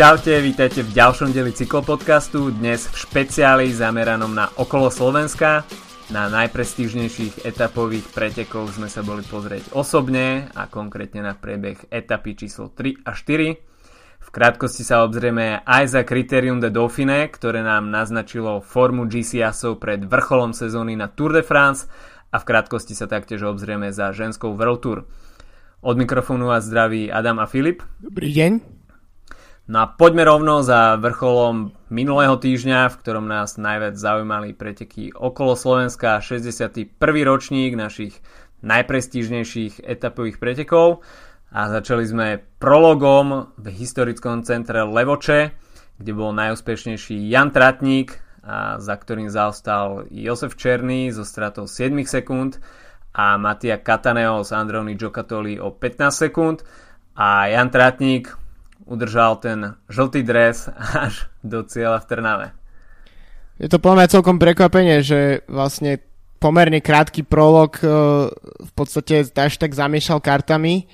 Čaute, vítajte v ďalšom deli cyklopodcastu, dnes v špeciáli zameranom na okolo Slovenska. Na najprestížnejších etapových pretekov sme sa boli pozrieť osobne a konkrétne na priebeh etapy číslo 3 a 4. V krátkosti sa obzrieme aj za kritérium de Dauphine, ktoré nám naznačilo formu GCSov pred vrcholom sezóny na Tour de France a v krátkosti sa taktiež obzrieme za ženskou World Tour. Od mikrofónu vás zdraví Adam a Filip. Dobrý deň. No a poďme rovno za vrcholom minulého týždňa, v ktorom nás najviac zaujímali preteky okolo Slovenska, 61. ročník našich najprestížnejších etapových pretekov a začali sme prologom v historickom centre Levoče, kde bol najúspešnejší Jan Tratník, a za ktorým zaostal Josef Černý so stratou 7 sekúnd a Matia Cataneo s Androni Giocattoli o 15 sekúnd a Jan Tratník udržal ten žltý dres až do cieľa v Trnave. Je to podľa celkom prekvapenie, že vlastne pomerne krátky prolog uh, v podstate až tak zamiešal kartami,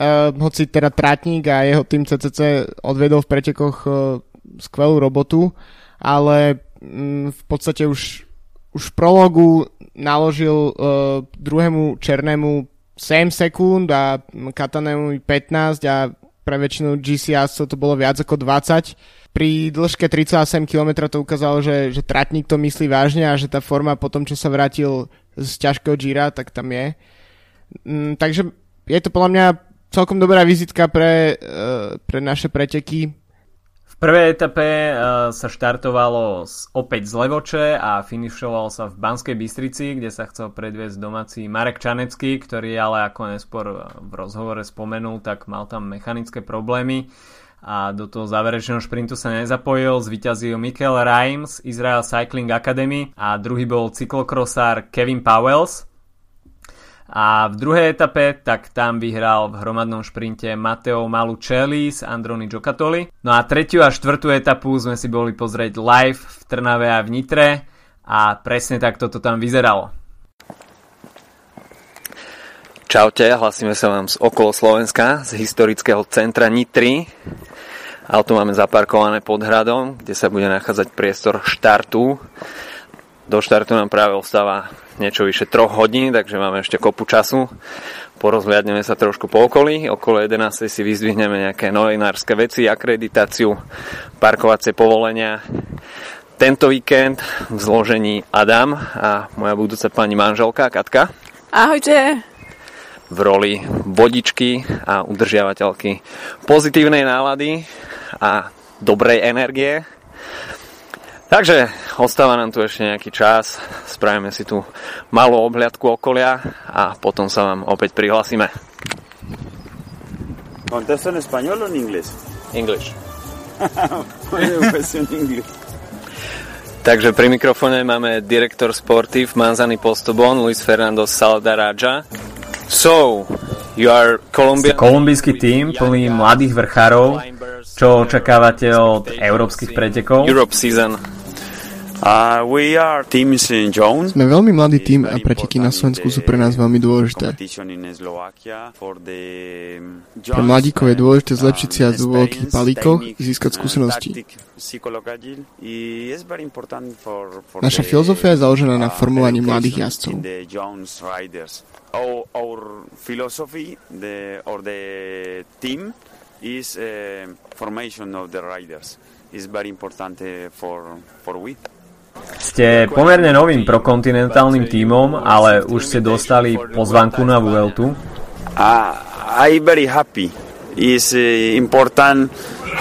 uh, hoci teda Tratník a jeho tým CCC odvedol v pretekoch uh, skvelú robotu, ale um, v podstate už, už v prologu naložil uh, druhému Černému 7 sekúnd a Katanému 15 a pre väčšinu GCS to bolo viac ako 20. Pri dĺžke 3,8 km to ukázalo, že, že tratník to myslí vážne a že tá forma po tom, čo sa vrátil z ťažkého Gira, tak tam je. Mm, takže je to podľa mňa celkom dobrá vizitka pre, uh, pre naše preteky v prvej etape uh, sa štartovalo opäť z Levoče a finišovalo sa v Banskej Bystrici, kde sa chcel predviesť domáci Marek Čanecký, ktorý ale ako neskôr v rozhovore spomenul, tak mal tam mechanické problémy a do toho záverečného šprintu sa nezapojil. Zvyťazil Mikel Rimes z Israel Cycling Academy a druhý bol cyklokrosár Kevin Powells a v druhej etape, tak tam vyhral v hromadnom šprinte Matteo Malucelli s Androni Giocattoli. No a tretiu a štvrtú etapu sme si boli pozrieť live v Trnave a v Nitre a presne tak toto tam vyzeralo. Čaute, hlasíme sa vám z okolo Slovenska, z historického centra Nitry. Auto máme zaparkované pod hradom, kde sa bude nachádzať priestor štartu. Do štartu nám práve ostáva niečo vyše troch hodín, takže máme ešte kopu času. Porozhľadneme sa trošku po okolí. Okolo 11. si vyzdvihneme nejaké novinárske veci, akreditáciu, parkovacie povolenia. Tento víkend v zložení Adam a moja budúca pani manželka Katka. Ahojte. V roli vodičky a udržiavateľky pozitívnej nálady a dobrej energie Takže ostáva nám tu ešte nejaký čas, spravíme si tu malú obhliadku okolia a potom sa vám opäť prihlasíme. ¿Contesto en español o en inglés? English. Takže pri mikrofóne máme direktor sportiv Manzani Postobon, Luis Fernando Saldarraja. So, you are Colombian... Kolumbijský tým plný mladých vrchárov. Čo očakávate od európskych pretekov? Europe season Sme veľmi mladý tým a preteky na Slovensku sú pre nás veľmi dôležité. Pre mladíkov je dôležité zlepšiť si jazdu vo veľkých balíkoch, získať skúsenosti. Naša filozofia je založená na formovaní mladých jazdcov. Our philosophy the, or the team is uh, formation of the riders is very important uh, for for we. Ste pomerne novým prokontinentálnym tímom, ale už ste dostali pozvanku na Vueltu. I very happy. Is uh, important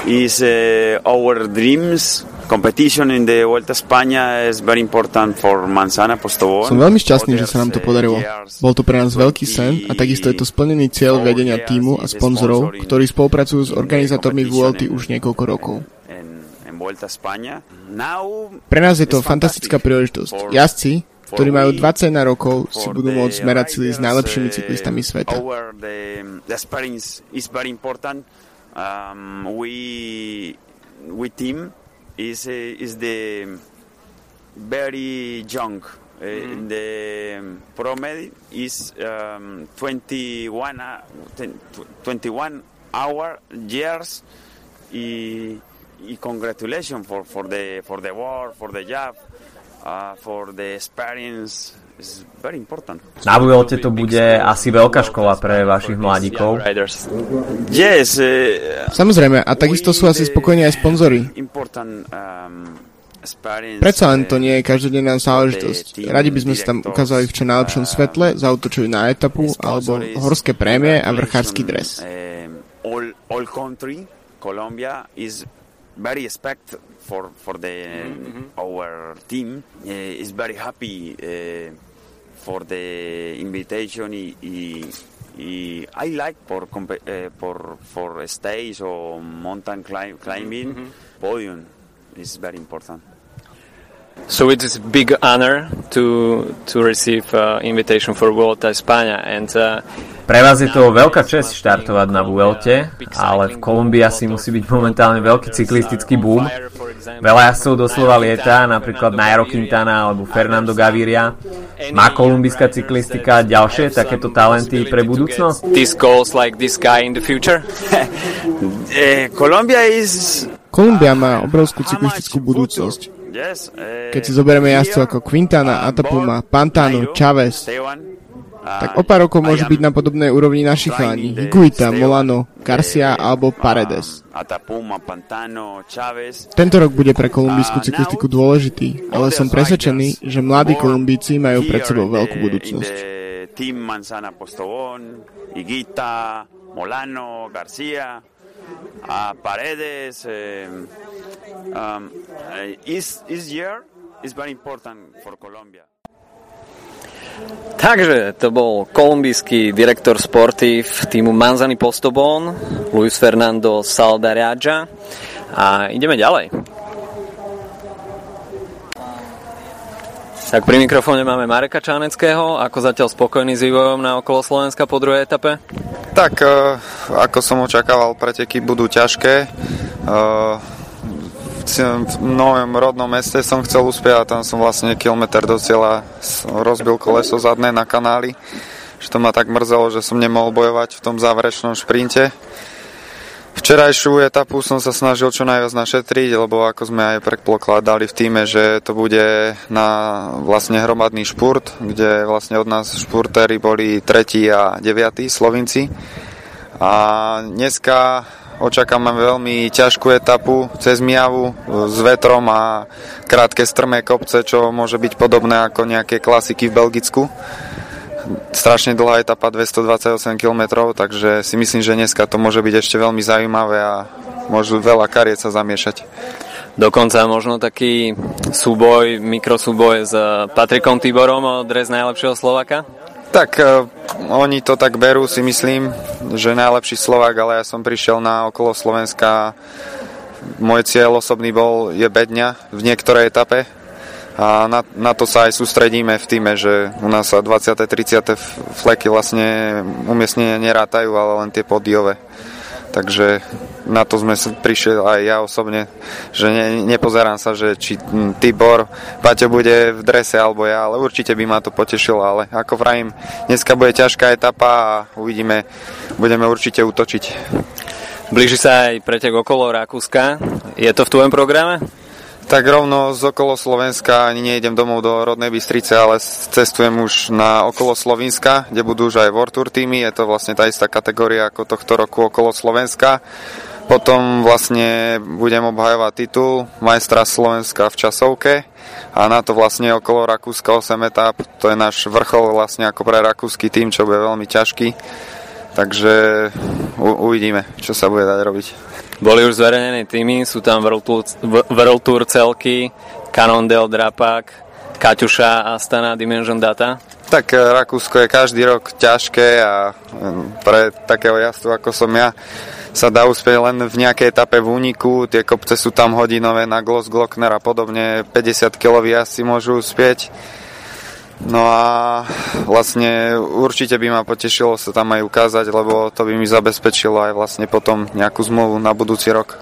is uh, our dreams competition in the Vuelta España is very important for Manzana Postobón. Som veľmi šťastný, že sa nám to podarilo. Bol to pre nás veľký sen a takisto je to splnený cieľ vedenia týmu a sponzorov, ktorí spolupracujú s organizátormi Vuelty už niekoľko rokov. Pre nás je to fantastická príležitosť. Jazdci, ktorí majú 21 rokov, si budú môcť zmerať sily s najlepšími cyklistami sveta. Um, we, we team is, is the very young mm. The pro med is um, 21, uh, 21 hour years y congratulations for, for, the, for the war, for the job, uh, for the experience. Is very important. Na Vuelte to bude asi veľká škola pre vašich mladíkov. Yes, uh, Samozrejme, a takisto sú asi spokojní aj sponzory. um, Predsa len to uh, nie je každodenná záležitosť. Radi by sme sa tam ukázali v čo najlepšom svetle, zautočili na etapu alebo horské prémie a vrchársky dres. Um, all, all country, Colombia is very expect for for the our team uh, is very happy uh, for the invitation. I like for compe- uh, for for stage or mountain climb, climbing podium is very important. So it is a big honor to to receive uh, invitation for Vuelta España and uh, Pre vás je to veľká čest štartovať na Vuelte, ale v Kolumbii asi musí byť momentálne veľký cyklistický boom. Veľa jazdcov doslova lieta, napríklad Nairo Quintana alebo Fernando Gaviria. Má kolumbijská cyklistika ďalšie takéto talenty pre budúcnosť? this goals like this guy in the future. Uh, Colombia is Kolumbia má obrovskú cyklistickú budúcnosť. Keď si zoberieme jazdcov ako Quintana, Atapuma, Pantano, Chavez, tak o pár rokov môžu byť na podobnej úrovni naši chalani. Higuita, Molano, Garcia alebo Paredes. Tento rok bude pre kolumbijskú cyklistiku dôležitý, ale som presvedčený, že mladí Kolumbíci majú pred sebou veľkú budúcnosť. Team Manzana Postobón, Higuita, Molano, Garcia, uh, Paredes. Um, um, this, this year is very important for Colombia. Takže to bol kolumbijský direktor sportív týmu Manzani Postobon, Luis Fernando Saldarriaga. A ideme ďalej. Tak pri mikrofóne máme Mareka Čáneckého, ako zatiaľ spokojný s vývojom na okolo Slovenska po druhej etape. Tak, e, ako som očakával, preteky budú ťažké. E, v mojom rodnom meste som chcel uspieť a tam som vlastne kilometr do cieľa rozbil koleso zadné na kanáli. Že to ma tak mrzelo, že som nemohol bojovať v tom záverečnom šprinte. Včerajšiu etapu som sa snažil čo najviac našetriť, lebo ako sme aj predpokladali v týme, že to bude na vlastne hromadný špurt, kde vlastne od nás špurtéri boli 3. a 9. Slovinci. A dneska očakávame veľmi ťažkú etapu cez Miavu s vetrom a krátke strmé kopce, čo môže byť podobné ako nejaké klasiky v Belgicku strašne dlhá etapa 228 km, takže si myslím, že dneska to môže byť ešte veľmi zaujímavé a môžu veľa kariet sa zamiešať. Dokonca možno taký súboj, mikrosúboj s Patrikom Tiborom o dres najlepšieho Slovaka. Tak e, oni to tak berú, si myslím, že najlepší Slovák, ale ja som prišiel na okolo Slovenska. Môj cieľ osobný bol je Bedňa v niektorej etape a na, na to sa aj sústredíme v týme, že u nás sa 20. 30. fleky vlastne umiestnenie nerátajú, ale len tie podiové. Takže na to sme prišli aj ja osobne, že ne, nepozerám sa, že či Tibor, Paťo bude v drese alebo ja, ale určite by ma to potešilo, ale ako vrajím, dneska bude ťažká etapa a uvidíme, budeme určite útočiť. Blíži sa aj pretek okolo Rakúska. Je to v tvojom programe? Tak rovno z okolo Slovenska ani nejdem domov do rodnej Bystrice, ale cestujem už na okolo Slovenska, kde budú už aj World Tour týmy, je to vlastne tá istá kategória ako tohto roku okolo Slovenska. Potom vlastne budem obhajovať titul majstra Slovenska v časovke a na to vlastne okolo Rakúska 8 etap, to je náš vrchol vlastne ako pre rakúsky tým, čo bude veľmi ťažký. Takže u- uvidíme, čo sa bude dať robiť. Boli už zverejnené týmy, sú tam World Tour, World Tour celky, Cannondale, Drapak, Kaťuša, Astana, Dimension Data. Tak e, Rakúsko je každý rok ťažké a pre takého jazdu ako som ja sa dá uspieť len v nejakej etape v úniku, tie kopce sú tam hodinové na Gloss Glockner a podobne, 50 kg jazdci môžu uspieť. No a vlastne určite by ma potešilo sa tam aj ukázať, lebo to by mi zabezpečilo aj vlastne potom nejakú zmluvu na budúci rok.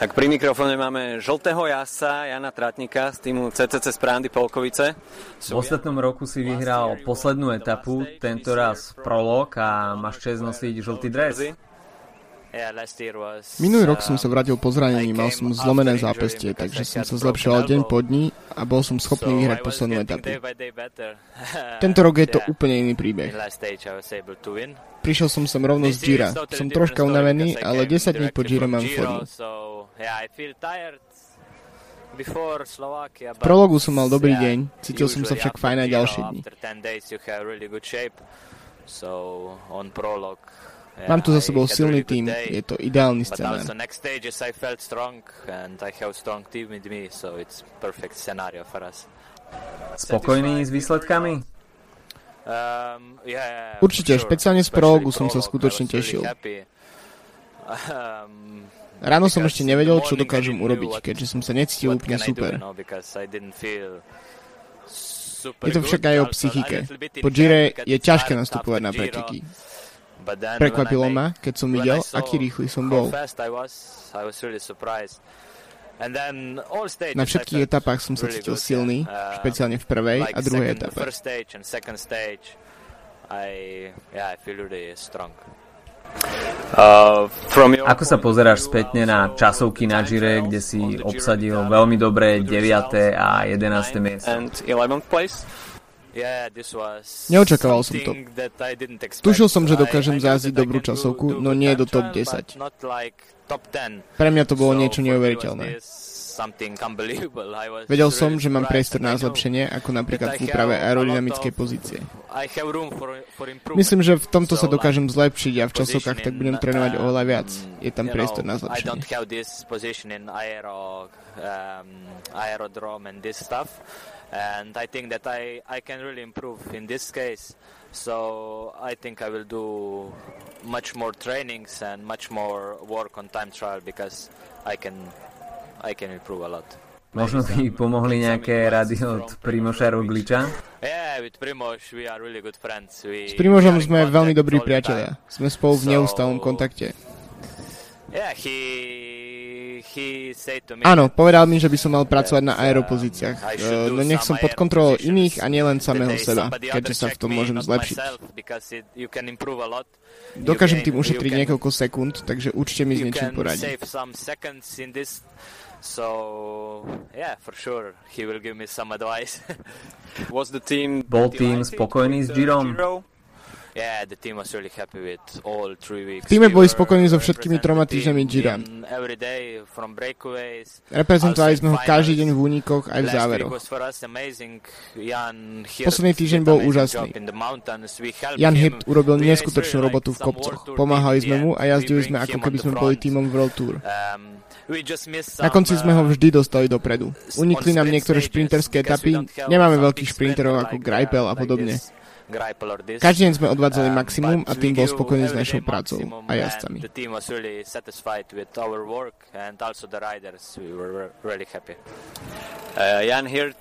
Tak pri mikrofóne máme žltého jazdca Jana Tratníka z týmu CCC Sprándy Polkovice. V ostatnom roku si vyhral poslednú etapu, tento raz prolog a máš čest nosiť žltý dres. Minulý rok som sa vrátil po zranení, mal som zlomené zápestie, takže som sa zlepšoval deň po dni a bol som schopný vyhrať poslednú etapu. Tento rok je to úplne iný príbeh. Prišiel som sem rovno z Gira. Som troška unavený, ale 10 dní po Gire mám formu. V prologu som mal dobrý deň, cítil som sa však fajn aj ďalšie dni. Mám tu za sebou silný tým, je to ideálny scenár. Spokojný s výsledkami? Um, Určite, špeciálne z prologu som sa skutočne tešil. Um, Ráno som ešte nevedel, čo dokážem urobiť, keďže som sa necítil úplne super. Je to však aj o psychike. Po Gire je ťažké nastupovať na preteky. Prekvapilo ma, keď som videl, aký rýchly som bol. Na všetkých etapách som sa cítil silný, špeciálne v prvej a druhej etape. Uh, Ako sa pozeráš spätne na časovky na Gire, kde si obsadil veľmi dobré 9. a 11. miesto? Neočakával som to. Tušil som, že dokážem zázdiť dobrú časovku, no nie do top 10. Pre mňa to bolo niečo neuveriteľné. Vedel som, že mám priestor na zlepšenie, ako napríklad v úprave aerodynamickej pozície. Myslím, že v tomto sa dokážem zlepšiť a v časovkách tak budem trénovať oveľa viac. Je tam priestor na zlepšenie. And I think that I, I can really improve in this case. So I think I will do much more trainings and much more work on time trial because I can I can improve a lot. Možno by pomohli nejaké rady od Primoša Rogliča? S Primožom sme veľmi dobrí priatelia. Sme spolu v neustálom kontakte. Áno, povedal mi, že by som mal pracovať na aeropozíciách. Uh, no nech som pod kontrolou iných a nielen samého seba, keďže sa v tom môžem zlepšiť. Dokážem tým ušetriť niekoľko sekúnd, takže určite mi s niečím poradí. So, yeah, for sure, he will give me some advice. Was the team Bol tým spokojný s Girom? V týme boli spokojní so všetkými troma týždňami Gira. Reprezentovali sme ho každý deň v únikoch aj v záveroch. Posledný týždeň bol úžasný. Jan Hirt urobil neskutočnú robotu v kopcoch. Pomáhali sme mu a jazdili sme ako keby sme boli týmom World Tour. Um, na konci sme ho vždy dostali dopredu. Unikli nám niektoré šprinterské etapy, nemáme veľkých šprinterov ako Greipel a podobne. Každý deň sme odvádzali maximum a tým bol spokojný s našou prácou a jazdcami. Uh,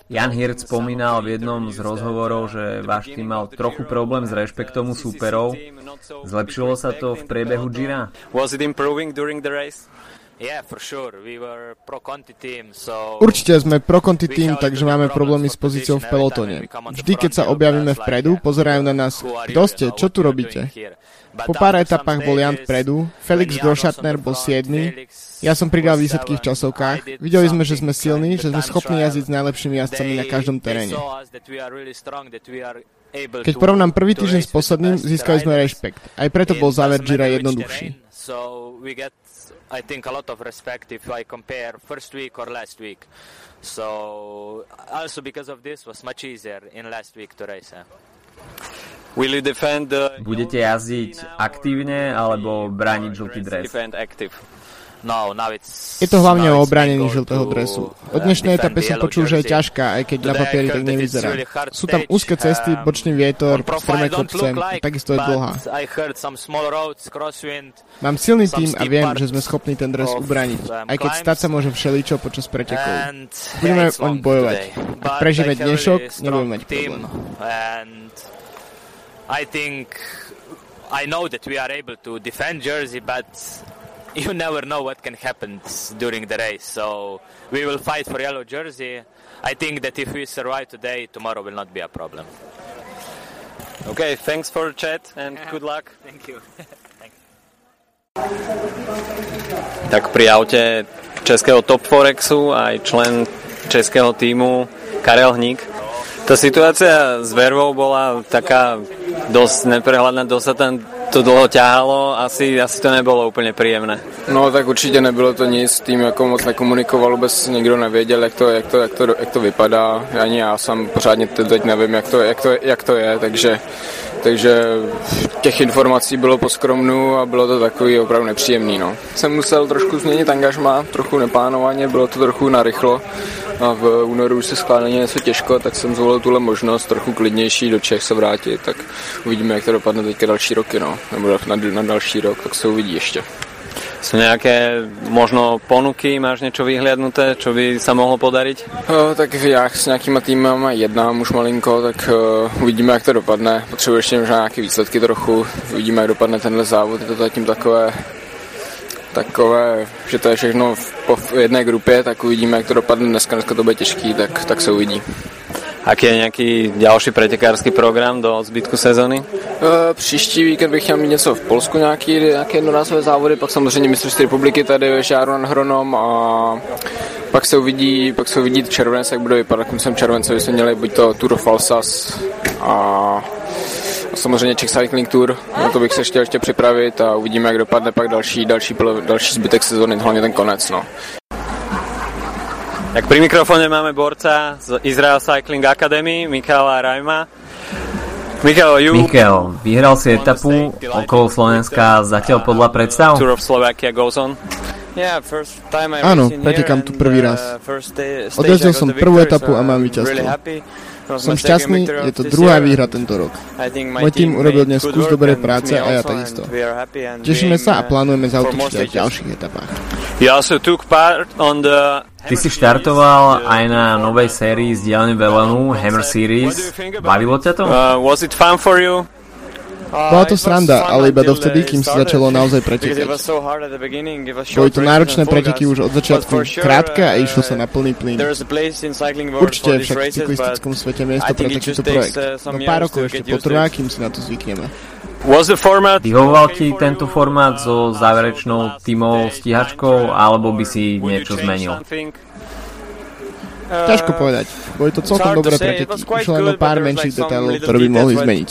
Jan Hirt spomínal v jednom z rozhovorov, že váš tým mal trochu problém s rešpektom u súperov. Zlepšilo sa to v priebehu Gira? Určite sme pro Conti tým, takže máme problémy s pozíciou v pelotone. Vždy, keď sa objavíme vpredu, pozerajú na nás, kto ste, čo tu robíte? Po pár etapách bol Jan vpredu, Felix Groschartner bol 7. Ja som pridal výsledky v časovkách. Videli sme, že sme silní, že sme schopní jazdiť s najlepšími jazdcami na každom teréne. Keď porovnám prvý týždeň s posledným, získali sme rešpekt. Aj preto bol záver Gira jednoduchší. I think a lot of respect if I compare first week or last week. So also because of this was much easier in last week to race. Will you defend the... Budete jazdiť aktívne alebo brániť žltý dres? No, je to hlavne o obránení žltého dresu. O dnešnej etape som počul, že je ťažká, aj keď na papieri tak nevyzerá. Sú tam úzke cesty, bočný vietor, strmé kopce, takisto je dlhá. Mám silný tým a viem, že sme schopní ten dres ubrániť, aj keď stať sa môže všeličo počas pretekov. Budeme oň bojovať. Ak prežijeme dnešok, nebudeme mať problém. I think I know that we are able to defend Jersey, but you never know what can happen during the race. So we will fight for yellow jersey. I think that if we survive today, tomorrow will not be a problem. Okay, thanks for the chat and good luck. Thank you. Tak pri aute českého Top Forexu aj člen českého týmu Karel Hník. Tá situácia s Vervou bola taká dosť neprehľadná, dosť sa tam to dlho ťahalo, asi, asi to nebylo úplně příjemné. No tak určitě nebylo to nic, tým jako moc nekomunikoval, vůbec nikdo nevěděl, jak to, jak to, jak to, jak to vypadá, ani já sám pořádně teď nevím, jak to, jak to, jak to je, takže takže těch informací bylo poskromnu a bylo to takový opravdu nepříjemný. No. Jsem musel trošku změnit angažma, trochu neplánovaně, bylo to trochu narychlo a v únoru už se schválení něco těžko, tak jsem zvolil tuhle možnost trochu klidnější do Čech se vrátit, tak uvidíme, jak to dopadne teďka další roky, no. Nebo na, na další rok, tak se uvidí ještě. Sú nejaké možno ponuky, máš niečo vyhliadnuté, čo by sa mohlo podariť? Uh, tak já s nějakýma týmama jednám už malinko, tak uh, uvidíme, jak to dopadne. Potřebuji ještě možná nějaké výsledky trochu, uvidíme, jak dopadne tenhle závod. Je to zatím takové, takové, že to je všechno v, po, jedné grupě, tak uvidíme, jak to dopadne dneska. Dneska to bude těžký, tak, tak se uvidí. Aký je nějaký další pretekářský program do zbytku sezóny? E, příští víkend bych chtěl mít něco v Polsku, nějaký, nějaké jednorázové závody, pak samozřejmě mistrovství republiky tady Žáron Hronom a pak se uvidí, pak se uvidí červenec, jak bude vypadat koncem července, by jsme měli buď to Tour of Falsas a, a samozřejmě Czech Cycling Tour, na to bych se chtěl ještě připravit a uvidíme, jak dopadne pak další, další, další zbytek sezóny, hlavně ten konec. No. Tak pri mikrofóne máme borca z Israel Cycling Academy, Michala Rajma. Michal, you... Michal, vyhral si etapu okolo Slovenska zatiaľ podľa predstav? Tour of Slovakia goes on. Áno, pretekám tu prvý raz. Odjazdil som prvú etapu a mám víťazstvo. Som šťastný, je to druhá výhra tento rok. Môj tým urobil dnes kus dobrej práce a ja takisto. Tešíme sa a plánujeme zautočiť aj v ďalších etapách. Ty si štartoval aj na novej sérii z dielne Velenu, Hammer Series. Bavilo ťa to? Uh, was it fun for you? Bola to sranda, ale iba dovtedy, kým sa začalo naozaj pretekať. Boli to náročné preteky už od začiatku, krátke a išlo sa na plný plyn. Určite je však v cyklistickom svete miesto pre takýto projekt, no pár rokov ešte potrvá, kým si na to zvykneme. Vyhovoval ti tento formát so záverečnou tímovou stíhačkou, alebo by si niečo zmenil? Ťažko povedať. Boli to celkom dobré preteky. Išlo len o pár menších detailov, ktoré by mohli zmeniť.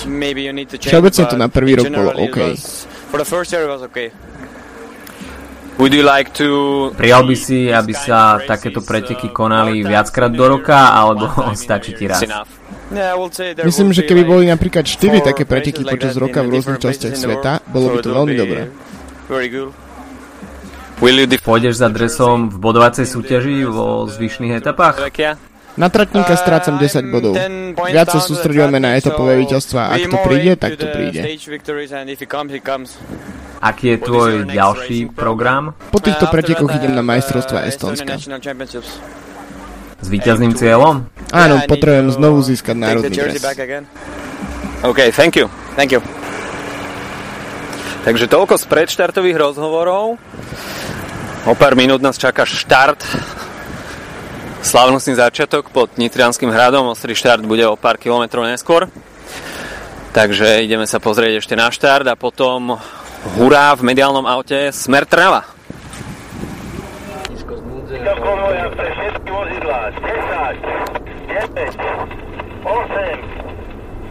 Všeobecne to na prvý rok bolo OK. Would you like to... Prijal by si, aby sa takéto preteky konali viackrát do roka, alebo stačí ti raz? Myslím, že keby boli napríklad 4 také preteky počas roka v rôznych častiach sveta, bolo by to veľmi dobré. Pôjdeš za dresom v bodovacej súťaži vo zvyšných etapách? Na tratníka strácam 10 bodov. Viac sa sústredujeme na etapové víťazstva. Ak to príde, tak to príde. Aký je tvoj ďalší program? Po týchto pretekoch idem na majstrovstva Estonska. S víťazným cieľom? Áno, potrebujem znovu získať národný dres. OK, thank you. Thank you. Takže toľko z predštartových rozhovorov. O pár minút nás čaká štart. Slavnostný začiatok pod Nitrianským hradom. Ostrý štart bude o pár kilometrov neskôr. Takže ideme sa pozrieť ešte na štart a potom hurá v mediálnom aute Smer Trnava. 10, 9, 8,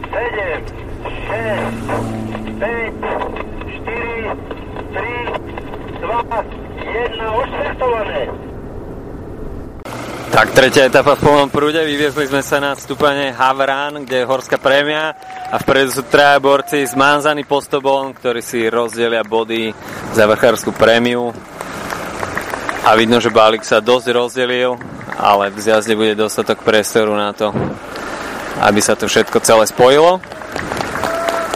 7, 6, 5, 4, 3, 2, jedna oštartované. Tak tretia etapa v plnom prúde, vyviezli sme sa na stúpanie Havran, kde je horská prémia. A vpredu sú traja borci z Manzany Postobon, ktorí si rozdelia body za vrchárskú prémiu. A vidno, že balík sa dosť rozdelil, ale v zjazde bude dostatok priestoru na to, aby sa to všetko celé spojilo.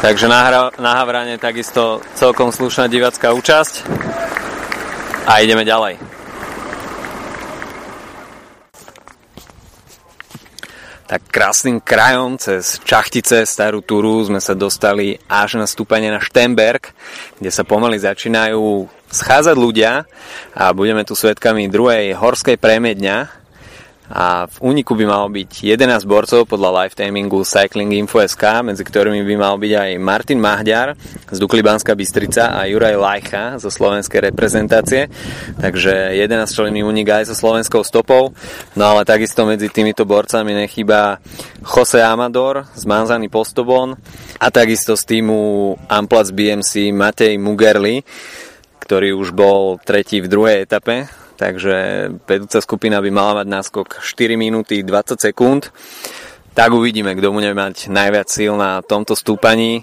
Takže na, hra, na Havrane takisto celkom slušná divácká účasť a ideme ďalej. Tak krásnym krajom cez Čachtice, Starú Turu sme sa dostali až na stúpanie na Štenberg, kde sa pomaly začínajú schádzať ľudia a budeme tu svetkami druhej horskej prémie dňa. A v úniku by malo byť 11 borcov podľa lifetimingu Cycling Info.sk, medzi ktorými by mal byť aj Martin Mahďar z Dukli Banská Bystrica a Juraj Lajcha zo slovenskej reprezentácie. Takže 11 členný únik aj so slovenskou stopou. No ale takisto medzi týmito borcami nechýba Jose Amador z Manzany Postobon a takisto z týmu Amplac BMC Matej Mugerli, ktorý už bol tretí v druhej etape takže vedúca skupina by mala mať náskok 4 minúty 20 sekúnd. Tak uvidíme, kto bude mať najviac síl na tomto stúpaní.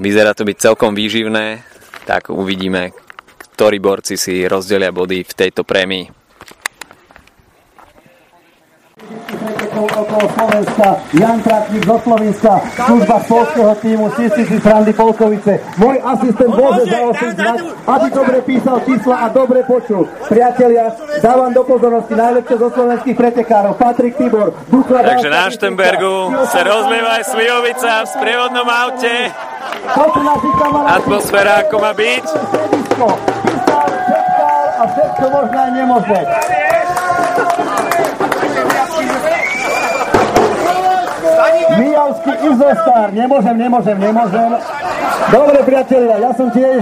Vyzerá to byť celkom výživné, tak uvidíme, ktorí borci si rozdelia body v tejto prémii. Okolo Slovenska, Jan Tratník zo Slovenska, služba polského týmu Sistici z Randy Polkovice. Môj asistent môže zaosiť aby dobre písal čísla a dobre počul. Priatelia, dávam do pozornosti najlepšie zo slovenských pretekárov. Patrik Tibor, Dukla Takže na Štenbergu sa rozlieva aj Slivovica v sprievodnom aute. Atmosféra ako má byť. A všetko možné nemožné. Mijavský Izostar. Nemôžem, nemôžem, nemôžem. Dobre, priatelia, ja som tiež...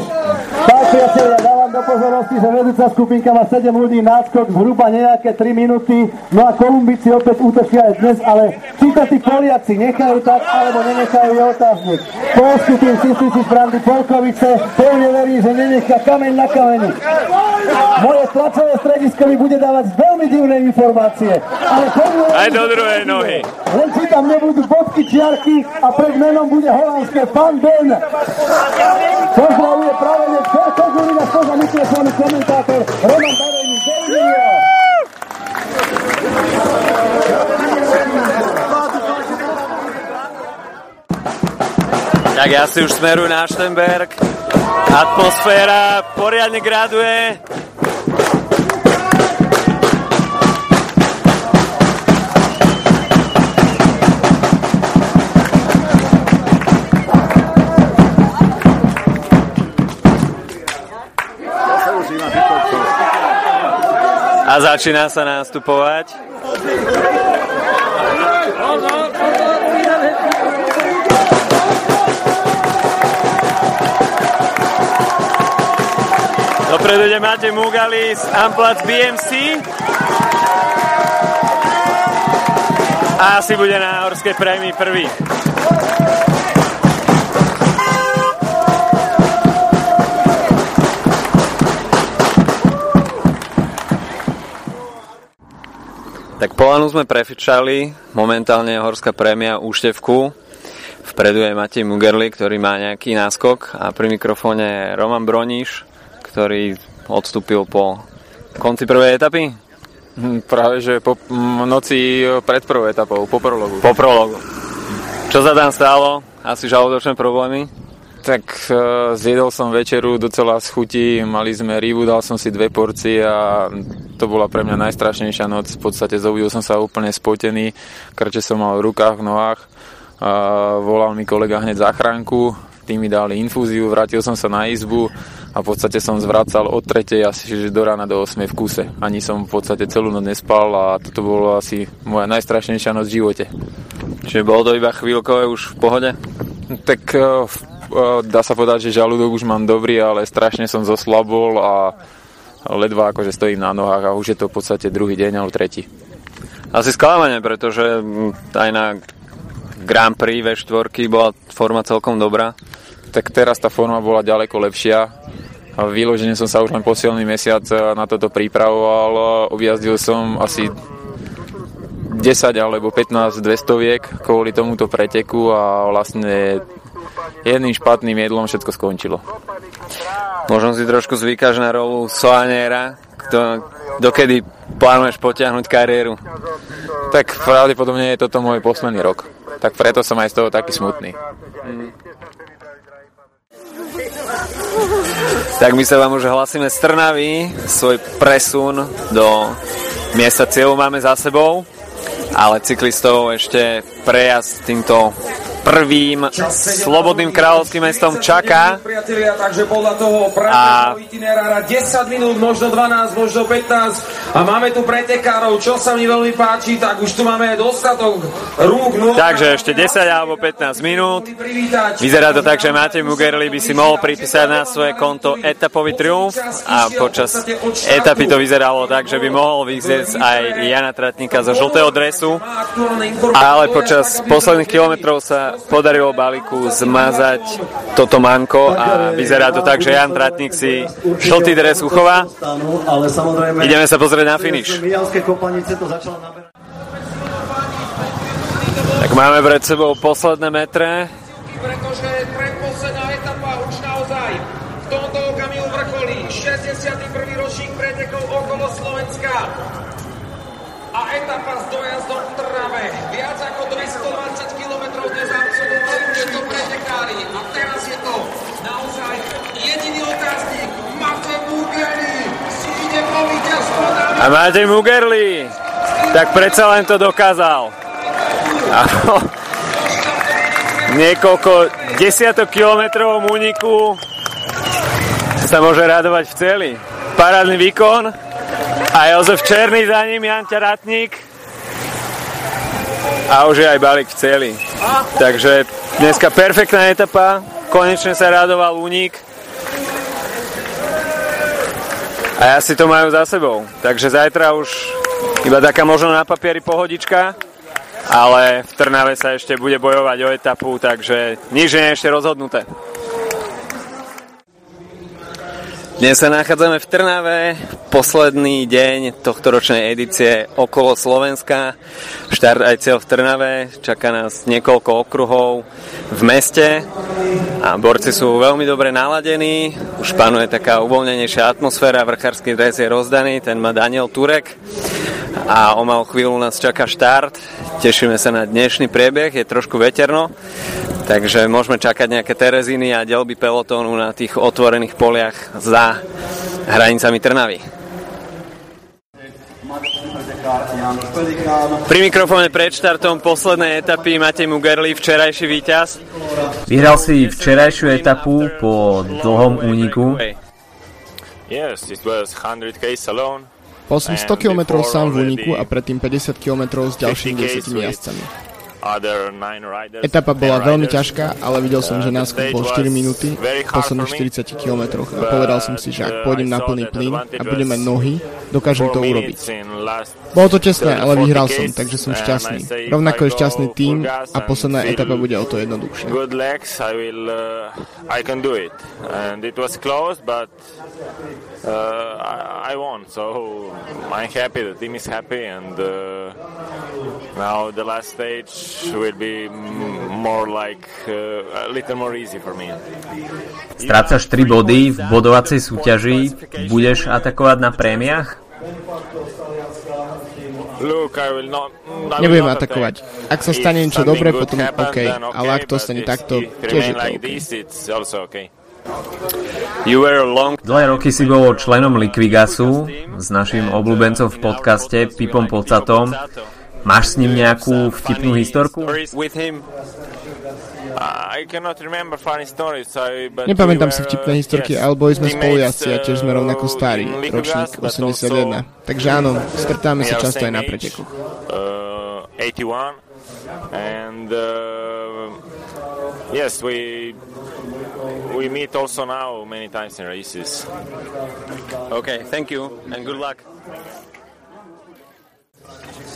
Tak, priatelia, do pozornosti, že vedúca skupinka má 7 ľudí náskok, zhruba nejaké 3 minúty. No a Kolumbici opäť útočia aj dnes, ale či to tí Poliaci nechajú tak, alebo nenechajú je otáznik. Polský tým Sistici Brandy Polkovice pevne verí, že nenechá kameň na kameni. Moje tlačové stredisko mi bude dávať veľmi divné informácie. Ale aj do druhej nohy. Len či tam nebudú bodky, čiarky a pred menom bude holandské Fan Ben. Pozdravuje práve spoza mikrofónu komentátor Roman Barejný. Tak ja si už smerujem na Štenberg. Atmosféra poriadne graduje. A začína sa nastupovať. Dopredu ide Matej Mugali z Amplac BMC. A asi bude na horskej prémii prvý. Tak Polanu sme prefičali, momentálne je horská prémia Úštevku. Vpredu je Matej Mugerli, ktorý má nejaký náskok a pri mikrofóne je Roman Broníš, ktorý odstúpil po konci prvej etapy. Hm, práve, že po noci pred prvou etapou, po prologu. Po prologu. Čo sa tam stalo? Asi žalúdočné problémy? Tak uh, zjedol som večeru docela z chuti, mali sme rybu, dal som si dve porcie a to bola pre mňa najstrašnejšia noc. V podstate zobudil som sa úplne spotený, krče som mal v rukách, v nohách. A volal mi kolega hneď záchranku, tí mi dali infúziu, vrátil som sa na izbu a v podstate som zvracal od 3. asi že do rána do 8. v kuse. Ani som v podstate celú noc nespal a toto bolo asi moja najstrašnejšia noc v živote. Čiže bolo to iba chvíľkové už v pohode? Tak uh, dá sa povedať, že žalúdok už mám dobrý, ale strašne som zoslabol a ledva akože stojím na nohách a už je to v podstate druhý deň alebo tretí. Asi sklamanie, pretože aj na Grand Prix V4 bola forma celkom dobrá. Tak teraz tá forma bola ďaleko lepšia. Vyložene som sa už len posilný mesiac na toto pripravoval. Objazdil som asi 10 alebo 15 200 kvôli tomuto preteku a vlastne jedným špatným jedlom všetko skončilo. Možno si trošku zvykáš na rolu soaniera, kto, dokedy plánuješ potiahnuť kariéru? Tak pravdepodobne je toto môj posledný rok. Tak preto som aj z toho taký smutný. Mm. Tak my sa vám už hlasíme z Trnavy. Svoj presun do miesta cieľu máme za sebou, ale cyklistov ešte prejazd týmto prvým slobodným kráľovským mestom Čaká. takže podľa toho a... 10 minút, možno 12, možno 15 a máme tu pretekárov, čo sa mi veľmi páči, tak už tu máme dostatok rúk. Nôh, takže ešte 10 alebo 15 minút. Vyzerá to tak, že Matej Mugerli by si mohol pripísať na svoje konto etapový triumf a počas etapy to vyzeralo tak, že by mohol vyzieť aj Jana Tratníka zo žltého dresu, ale počas posledných kilometrov sa podarilo balíku zmazať toto manko a vyzerá to tak, že Jan Tratník si žltý dres uchová. Ideme sa pozrieť na finish. Tak máme pred sebou posledné metre. Pretože predposledná etapa už naozaj v tomto okamihu vrcholí 61. ročník pretekov okolo Slovenska a etapa s dojazdom v Trnave. Viac ako 220 km dnes absolvovali tieto pretekári a teraz je to naozaj jediný otáznik. Matej Mugerli si ide po víťazstvo. A Matej Mugerli, tak predsa len to dokázal. Niekoľko desiatok kilometrov úniku sa môže radovať v celi. Parádny výkon a Jozef Černý za ním, Jan Ratník. A už je aj balík v celi. Takže dneska perfektná etapa, konečne sa radoval únik. A ja si to majú za sebou. Takže zajtra už iba taká možno na papieri pohodička, ale v Trnave sa ešte bude bojovať o etapu, takže nič nie je ešte rozhodnuté. Dnes sa nachádzame v Trnave, posledný deň tohto ročnej edície okolo Slovenska. Štart aj cieľ v Trnave, čaká nás niekoľko okruhov v meste a borci sú veľmi dobre naladení, už panuje taká uvoľnenejšia atmosféra, vrchársky dres je rozdaný, ten má Daniel Turek a o malú chvíľu nás čaká štart. Tešíme sa na dnešný priebeh, je trošku veterno, Takže môžeme čakať nejaké Tereziny a delby pelotónu na tých otvorených poliach za hranicami Trnavy. Pri mikrofóne pred štartom poslednej etapy Matej Mugerli, včerajší víťaz. Vyhral si včerajšiu etapu po dlhom úniku. Bol som 100 km sám v úniku a predtým 50 km s ďalšími 10 jazdcami. Etapa bola veľmi ťažká, ale videl som, že náskok bol 4 minúty v posledných 40 km a povedal som si, že ak pôjdem na plný plyn a budem mať nohy, dokážem to urobiť. Bolo to tesné, ale vyhral som, takže som šťastný. Rovnako je šťastný tým a posledná etapa bude o to jednoduchšia. Uh, I, I won, so I'm happy. The team is happy, and uh, now the last stage will be more like uh, a little more easy for me. Strácaš 3 body v bodovacej súťaži, budeš atakovať na prémiách? Nebudem atakovať. Ak sa stane niečo dobré, potom OK, ale ak to stane takto, tiež je to OK. Dlhé roky si bol členom Liquigasu s našim obľúbencom v podcaste Pipom Pocatom. Máš s ním nejakú vtipnú historku? Nepamätám si vtipné historky, ale boli sme spolujazci a tiež sme rovnako starí, ročník 81. Takže áno, stretáme sa často aj na pretekoch. Uh, and uh, yes, we we meet also now many times in races. Okay, thank you and good luck.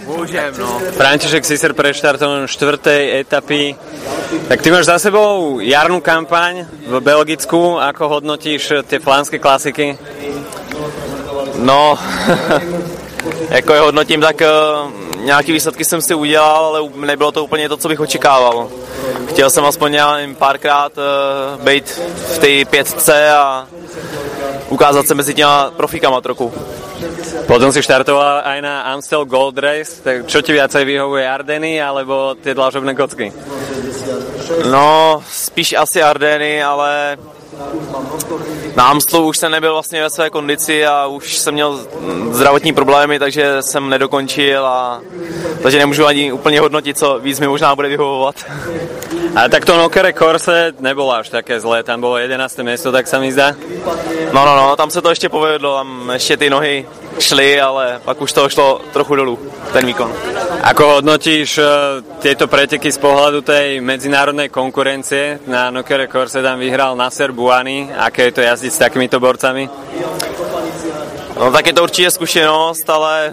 Môžem, no. František Siser pre štartom štvrtej etapy. Tak ty máš za sebou jarnú kampaň v Belgicku. Ako hodnotíš tie flánske klasiky? No, jako je hodnotím, tak uh, nějaký výsledky jsem si udělal, ale nebylo to úplně to, co bych očekával. Chtěl jsem aspoň párkrát uh, být v té pětce a ukázat se mezi těma profíkama trochu. Potom si štartoval aj na Amstel Gold Race, tak čo ti viacej vyhovuje Ardeny alebo tie dlažobné kocky? No, spíš asi Ardeny, ale Na Amstlu už jsem nebyl vlastně ve své kondici a už jsem měl zdravotní problémy, takže jsem nedokončil a takže nemůžu ani úplně hodnotit, co víc mi možná bude vyhovovat. A tak to Nokere Corse nebolo až také zlé, tam bolo 11. miesto, tak sa mi zdá. No, no, no, tam se to ještě povedlo, tam ještě ty nohy šli, ale pak už to šlo trochu dolů, ten výkon. Ako hodnotíš uh, tieto preteky z pohľadu tej medzinárodnej konkurencie? Na Nokere Corse tam vyhral Nasser Buany. Aké je to jazdiť s takýmito borcami? No tak je to určitě zkušenost, ale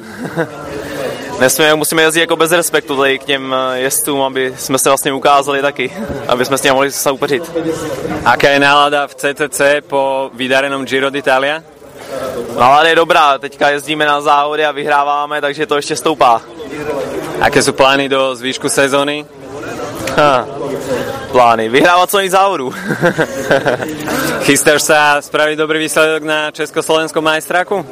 nesmíme, musíme jezdit jako bez respektu tady k těm eh, jezdcům, aby jsme se vlastně ukázali taky, aby jsme s ním mohli soupeřit. Aká je nálada v CCC po vydarenom Giro d'Italia? Nálada je dobrá, teďka jezdíme na závody a vyhráváme, takže to ještě stoupá. Aké sú plány do zvýšku sezóny? Ha, plány, vyhrávat co závodů. Chystáš sa spraviť dobrý výsledok na československom majstráku?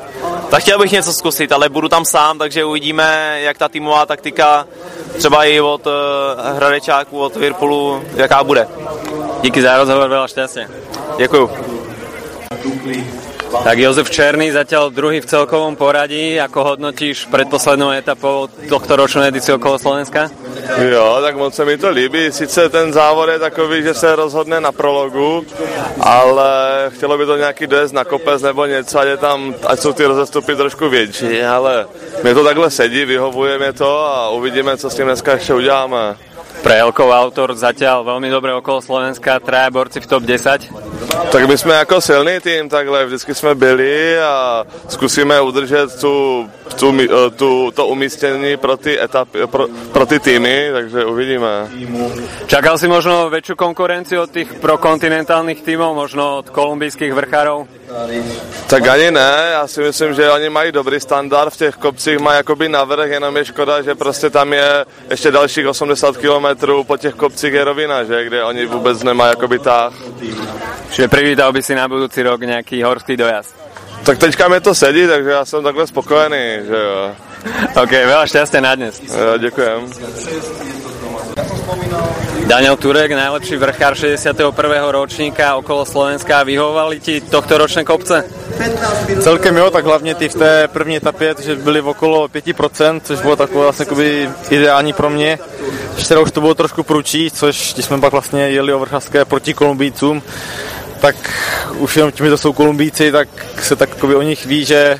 Tak chtěl bych něco zkusit, ale budu tam sám, takže uvidíme, jak ta týmová taktika třeba i od uh, Hradečáku, od Virpulu, jaká bude. Díky za rozhovor, veľa šťastia. Děkuju. Tak Jozef Černý zatiaľ druhý v celkovom poradí. Ako hodnotíš predposlednou etapou tohto ročnú edíciu okolo Slovenska? Jo, tak moc se mi to líbí. Sice ten závod je takový, že se rozhodne na prologu, ale chtělo by to nějaký dojezd na kopec nebo něco, ať, je tam, ať jsou ty rozestupy trošku větší, ale mě to takhle sedí, vyhovuje mě to a uvidíme, co s tím dneska ještě uděláme. Pre Elkov autor zatiaľ veľmi dobre okolo Slovenska, traja borci v top 10. Tak my jsme jako silný tým takhle, vždycky jsme byli a zkusíme udržet tu, tu, tu, to umístění pro ty, etapy, pro, pro ty týmy, takže uvidíme. Čakal si možno väčšiu konkurenciu od tých prokontinentálnych týmov, možno od kolumbijských vrchárov? Tak ani ne, já si myslím, že oni mají dobrý standard, v těch kopcích mají jakoby navrh, jenom je škoda, že prostě tam je ještě dalších 80 km po těch kopcích je rovina, že, kde oni vůbec nemají jakoby tah. Čiže privítal by si na budúci rok nejaký horský dojazd. Tak teďka mi to sedí, takže já jsem takhle spokojený, že jo. OK, veľa šťastia na dnes. Jo, děkujem. Daniel Turek, najlepší vrchár 61. ročníka okolo Slovenska. Vyhovovali ti tohto ročné kopce? Celkem jo, tak hlavně ty v té první etapě, že byly v okolo 5%, což bylo takové vlastně ideální pro mě. Včera už to bylo trošku průčí, což když jsme pak vlastně jeli o vrchařské proti Kolumbícům, tak už jenom tím, že to jsou Kolumbíci, tak se tak o nich ví, že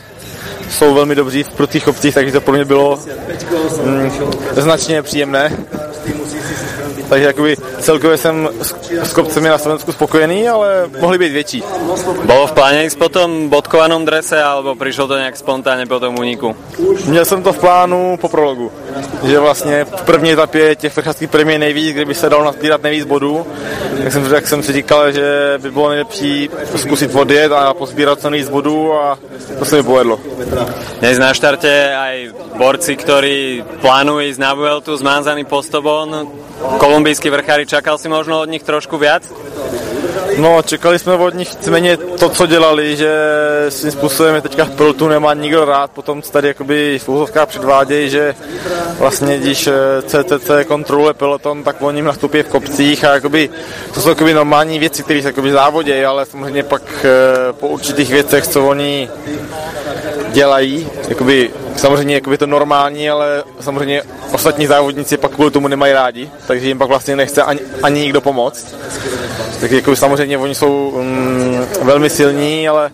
jsou velmi dobří v prudkých kopcích, takže to pro mě bylo mm, značně příjemné. Takže jakoby celkově jsem s, s kopcemi na Slovensku spokojený, ale mohli být větší. Bolo v pláne ísť po tom bodkovanom drese, alebo prišlo to nejak spontánne po tom úniku? Měl jsem to v plánu po prologu, že vlastně v první etapě těch vrchařských premií nejvíc, kdyby se dalo nazbírat nejvíc bodů, tak jsem, tak jsem si říkal, že by bylo nejlepší zkusit odjet a pozbírat co nejvíc bodů a to se mi povedlo. Dnes na štarte aj borci, ktorí plánujú ísť na Vueltu s Manzany Postobon, kolumbijskí vrchári, čakal si možno od nich trošku viac? No, čekali jsme od nich nicméně to, co dělali, že svým způsobem teďka v pelotu nemá nikdo rád, potom tady jakoby v úzovkách předvádějí, že vlastně když CCC kontroluje peloton, tak oni nastupí v kopcích a jakoby, to jsou jakoby normální věci, které se závodějí, ale samozřejmě pak po určitých věcech, co oni dělají, jakoby, samozřejmě jakoby to normální, ale samozřejmě ostatní závodníci pak kvůli tomu nemají rádi, takže jim pak vlastně nechce ani, ani nikdo pomoct. Tak jako samozřejmě oni jsou mm, velmi silní, ale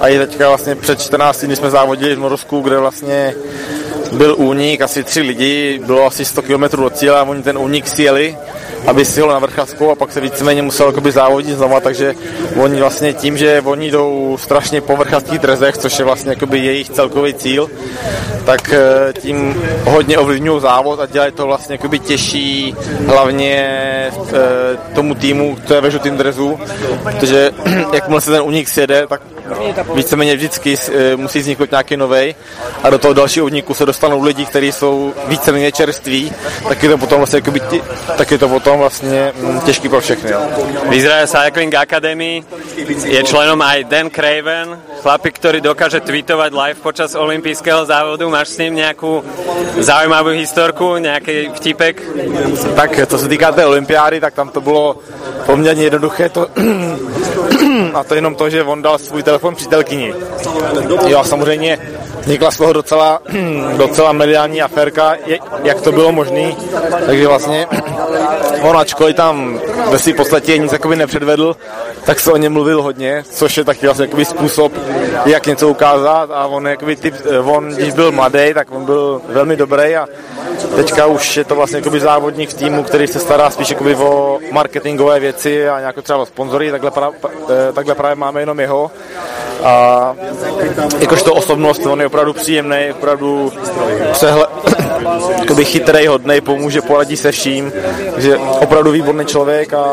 a i teďka vlastně před 14 dny jsme závodili v Norsku, kde vlastně byl únik, asi tři lidi, bylo asi 100 km od cíle a oni ten únik sjeli aby si ho na vrchazku a pak se víceméně musel jakoby závodit znova, takže oni vlastně tím, že oni jdou strašně po vrchazských drezech, což je vlastně jejich celkový cíl, tak tím hodně ovlivňují závod a dělají to vlastně těžší hlavně tomu týmu, to je ve žlutým drezu, protože jakmile se ten unik sjede, tak víceméně vždycky musí vzniknout nějaký novej a do toho dalšího úniku se dostanou lidi, kteří jsou víceméně čerství, tak je to potom vlastně jakoby, tak je to potom vlastně těžký pro všechny. V Izrael Cycling Academy je členom aj Dan Craven, chlapík, ktorý dokáže tweetovať live počas olympijského závodu. Máš s ním nejakú zaujímavú historku, nejaký vtipek? Tak, co se týká té olympiády, tak tam to bylo poměrně jednoduché to a to jenom to, že on dal svůj telefon přítelkyni. Jo samozřejmě vznikla z toho docela, docela mediální aférka, jak to bylo možné. Takže vlastně on ačkoliv tam ve svým podstatě nic nepředvedl, tak se o něm mluvil hodně, což je taky vlastně způsob, jak něco ukázat a on, jakoby typ, on když byl mladý, tak on byl velmi dobrý a teďka už je to vlastně závodník v týmu, který se stará spíš o marketingové věci a nějak třeba sponzory, takhle, pra, eh, takhle právě máme jenom jeho. A jakožto osobnost, on je opravdu příjemný, opravdu přehle, jakoby chytrý, hodnej, pomůže, poradí se vším, takže opravdu výborný člověk a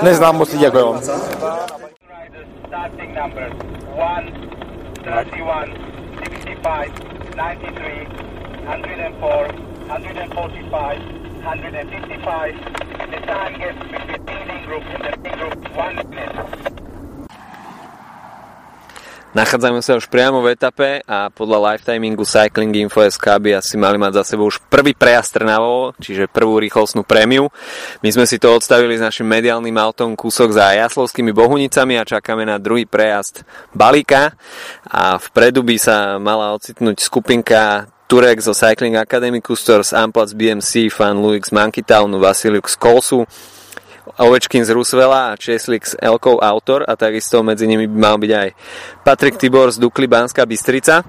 e, neznám moc lidí jako on. The time gets between the leading group and the leading group one minute. Nachádzame sa už priamo v etape a podľa lifetimingu Cycling Info SK by asi mali mať za sebou už prvý prejazd Trnavou, čiže prvú rýchlostnú prémiu. My sme si to odstavili s našim mediálnym autom kúsok za Jaslovskými bohunicami a čakáme na druhý prejazd Balíka a vpredu by sa mala ocitnúť skupinka Turek zo Cycling Academy Custors, Amplac BMC, Fan Louis z Monkey Townu, Vasiliuk z Kolsu, Ovečkin z Rusvela a Česlik z Elkov autor a takisto medzi nimi by mal byť aj Patrik Tibor z Dukly Banská Bystrica.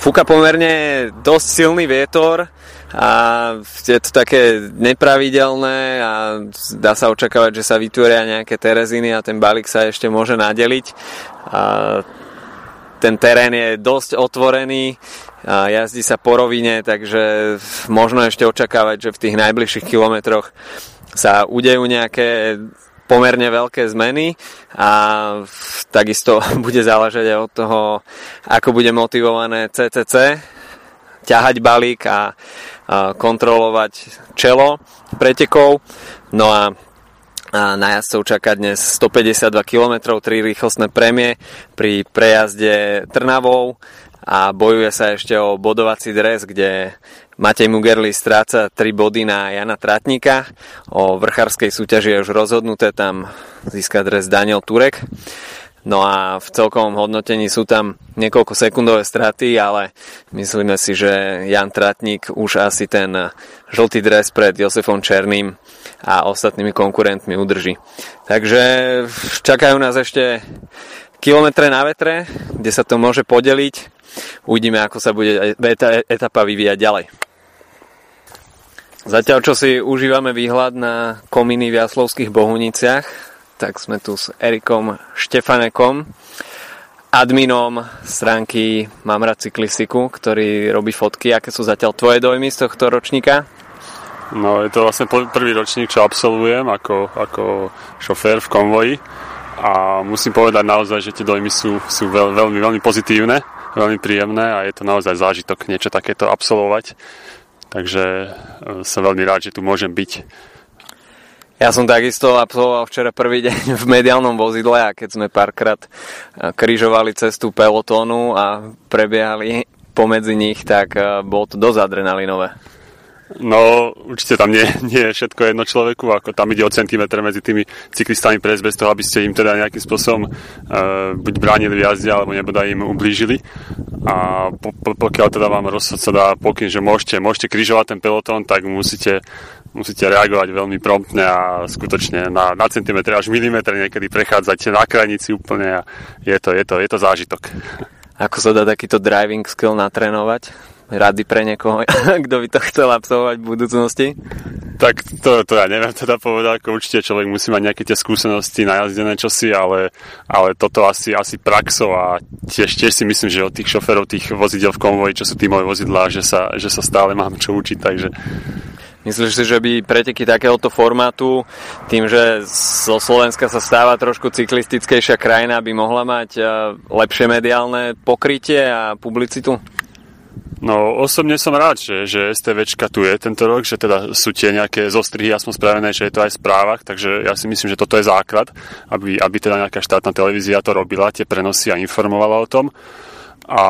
Fúka pomerne dosť silný vietor a je to také nepravidelné a dá sa očakávať, že sa vytvoria nejaké tereziny a ten balík sa ešte môže nadeliť. A ten terén je dosť otvorený, a jazdí sa po rovine, takže možno ešte očakávať, že v tých najbližších kilometroch sa udejú nejaké pomerne veľké zmeny a takisto bude záležať aj od toho, ako bude motivované CCC ťahať balík a, kontrolovať čelo pretekov. No a na jazdcov čaká dnes 152 km, 3 rýchlostné prémie pri prejazde Trnavou a bojuje sa ešte o bodovací dres, kde Matej Mugerli stráca 3 body na Jana Tratníka. O vrchárskej súťaži je už rozhodnuté, tam získa dres Daniel Turek. No a v celkovom hodnotení sú tam niekoľko sekundové straty, ale myslíme si, že Jan Tratník už asi ten žltý dres pred Josefom Černým a ostatnými konkurentmi udrží. Takže čakajú nás ešte kilometre na vetre, kde sa to môže podeliť. Uvidíme, ako sa bude etapa vyvíjať ďalej. Zatiaľ, čo si užívame výhľad na kominy v Jaslovských Bohuniciach, tak sme tu s Erikom Štefanekom, adminom stránky Mamra cyklistiku, ktorý robí fotky. Aké sú zatiaľ tvoje dojmy z tohto ročníka? No, je to vlastne prvý ročník, čo absolvujem ako, ako šofér v konvoji a musím povedať naozaj, že tie dojmy sú, sú veľ, veľmi, veľmi pozitívne, veľmi príjemné a je to naozaj zážitok niečo takéto absolvovať takže e, som veľmi rád, že tu môžem byť. Ja som takisto absolvoval včera prvý deň v mediálnom vozidle a keď sme párkrát e, križovali cestu pelotónu a prebiehali pomedzi nich, tak e, bolo to dosť adrenalinové. No, určite tam nie, nie je všetko jedno človeku, ako tam ide o centimetr medzi tými cyklistami prejsť bez toho, aby ste im teda nejakým spôsobom uh, buď bránili v jazde, alebo nebodaj im ublížili. A po, po, pokiaľ teda vám rozhodca dá pokyn, že môžete, môžete križovať ten pelotón, tak musíte, musíte reagovať veľmi promptne a skutočne na, na centimetre až milimetre niekedy prechádzať na krajnici úplne a je to, je to, je to zážitok. Ako sa dá takýto driving skill natrénovať? Rady pre niekoho, kto by to chcel absolvovať v budúcnosti? Tak to, to ja neviem teda povedať, ako určite človek musí mať nejaké tie skúsenosti najazdené čosi, ale, ale toto asi, asi praxou a tiež, tiež si myslím, že od tých šoferov tých vozidel v konvoji, čo sú tímové vozidlá, že sa, že sa stále mám čo učiť, takže Myslíš si, že by preteky takéhoto formátu, tým, že zo Slovenska sa stáva trošku cyklistickejšia krajina, by mohla mať eh, lepšie mediálne pokrytie a publicitu? No osobne som rád, že, že STVčka tu je tento rok, že teda sú tie nejaké zostrihy aspoň spravené, že je to aj v správach, takže ja si myslím, že toto je základ, aby, aby teda nejaká štátna televízia to robila, tie prenosy a informovala o tom. A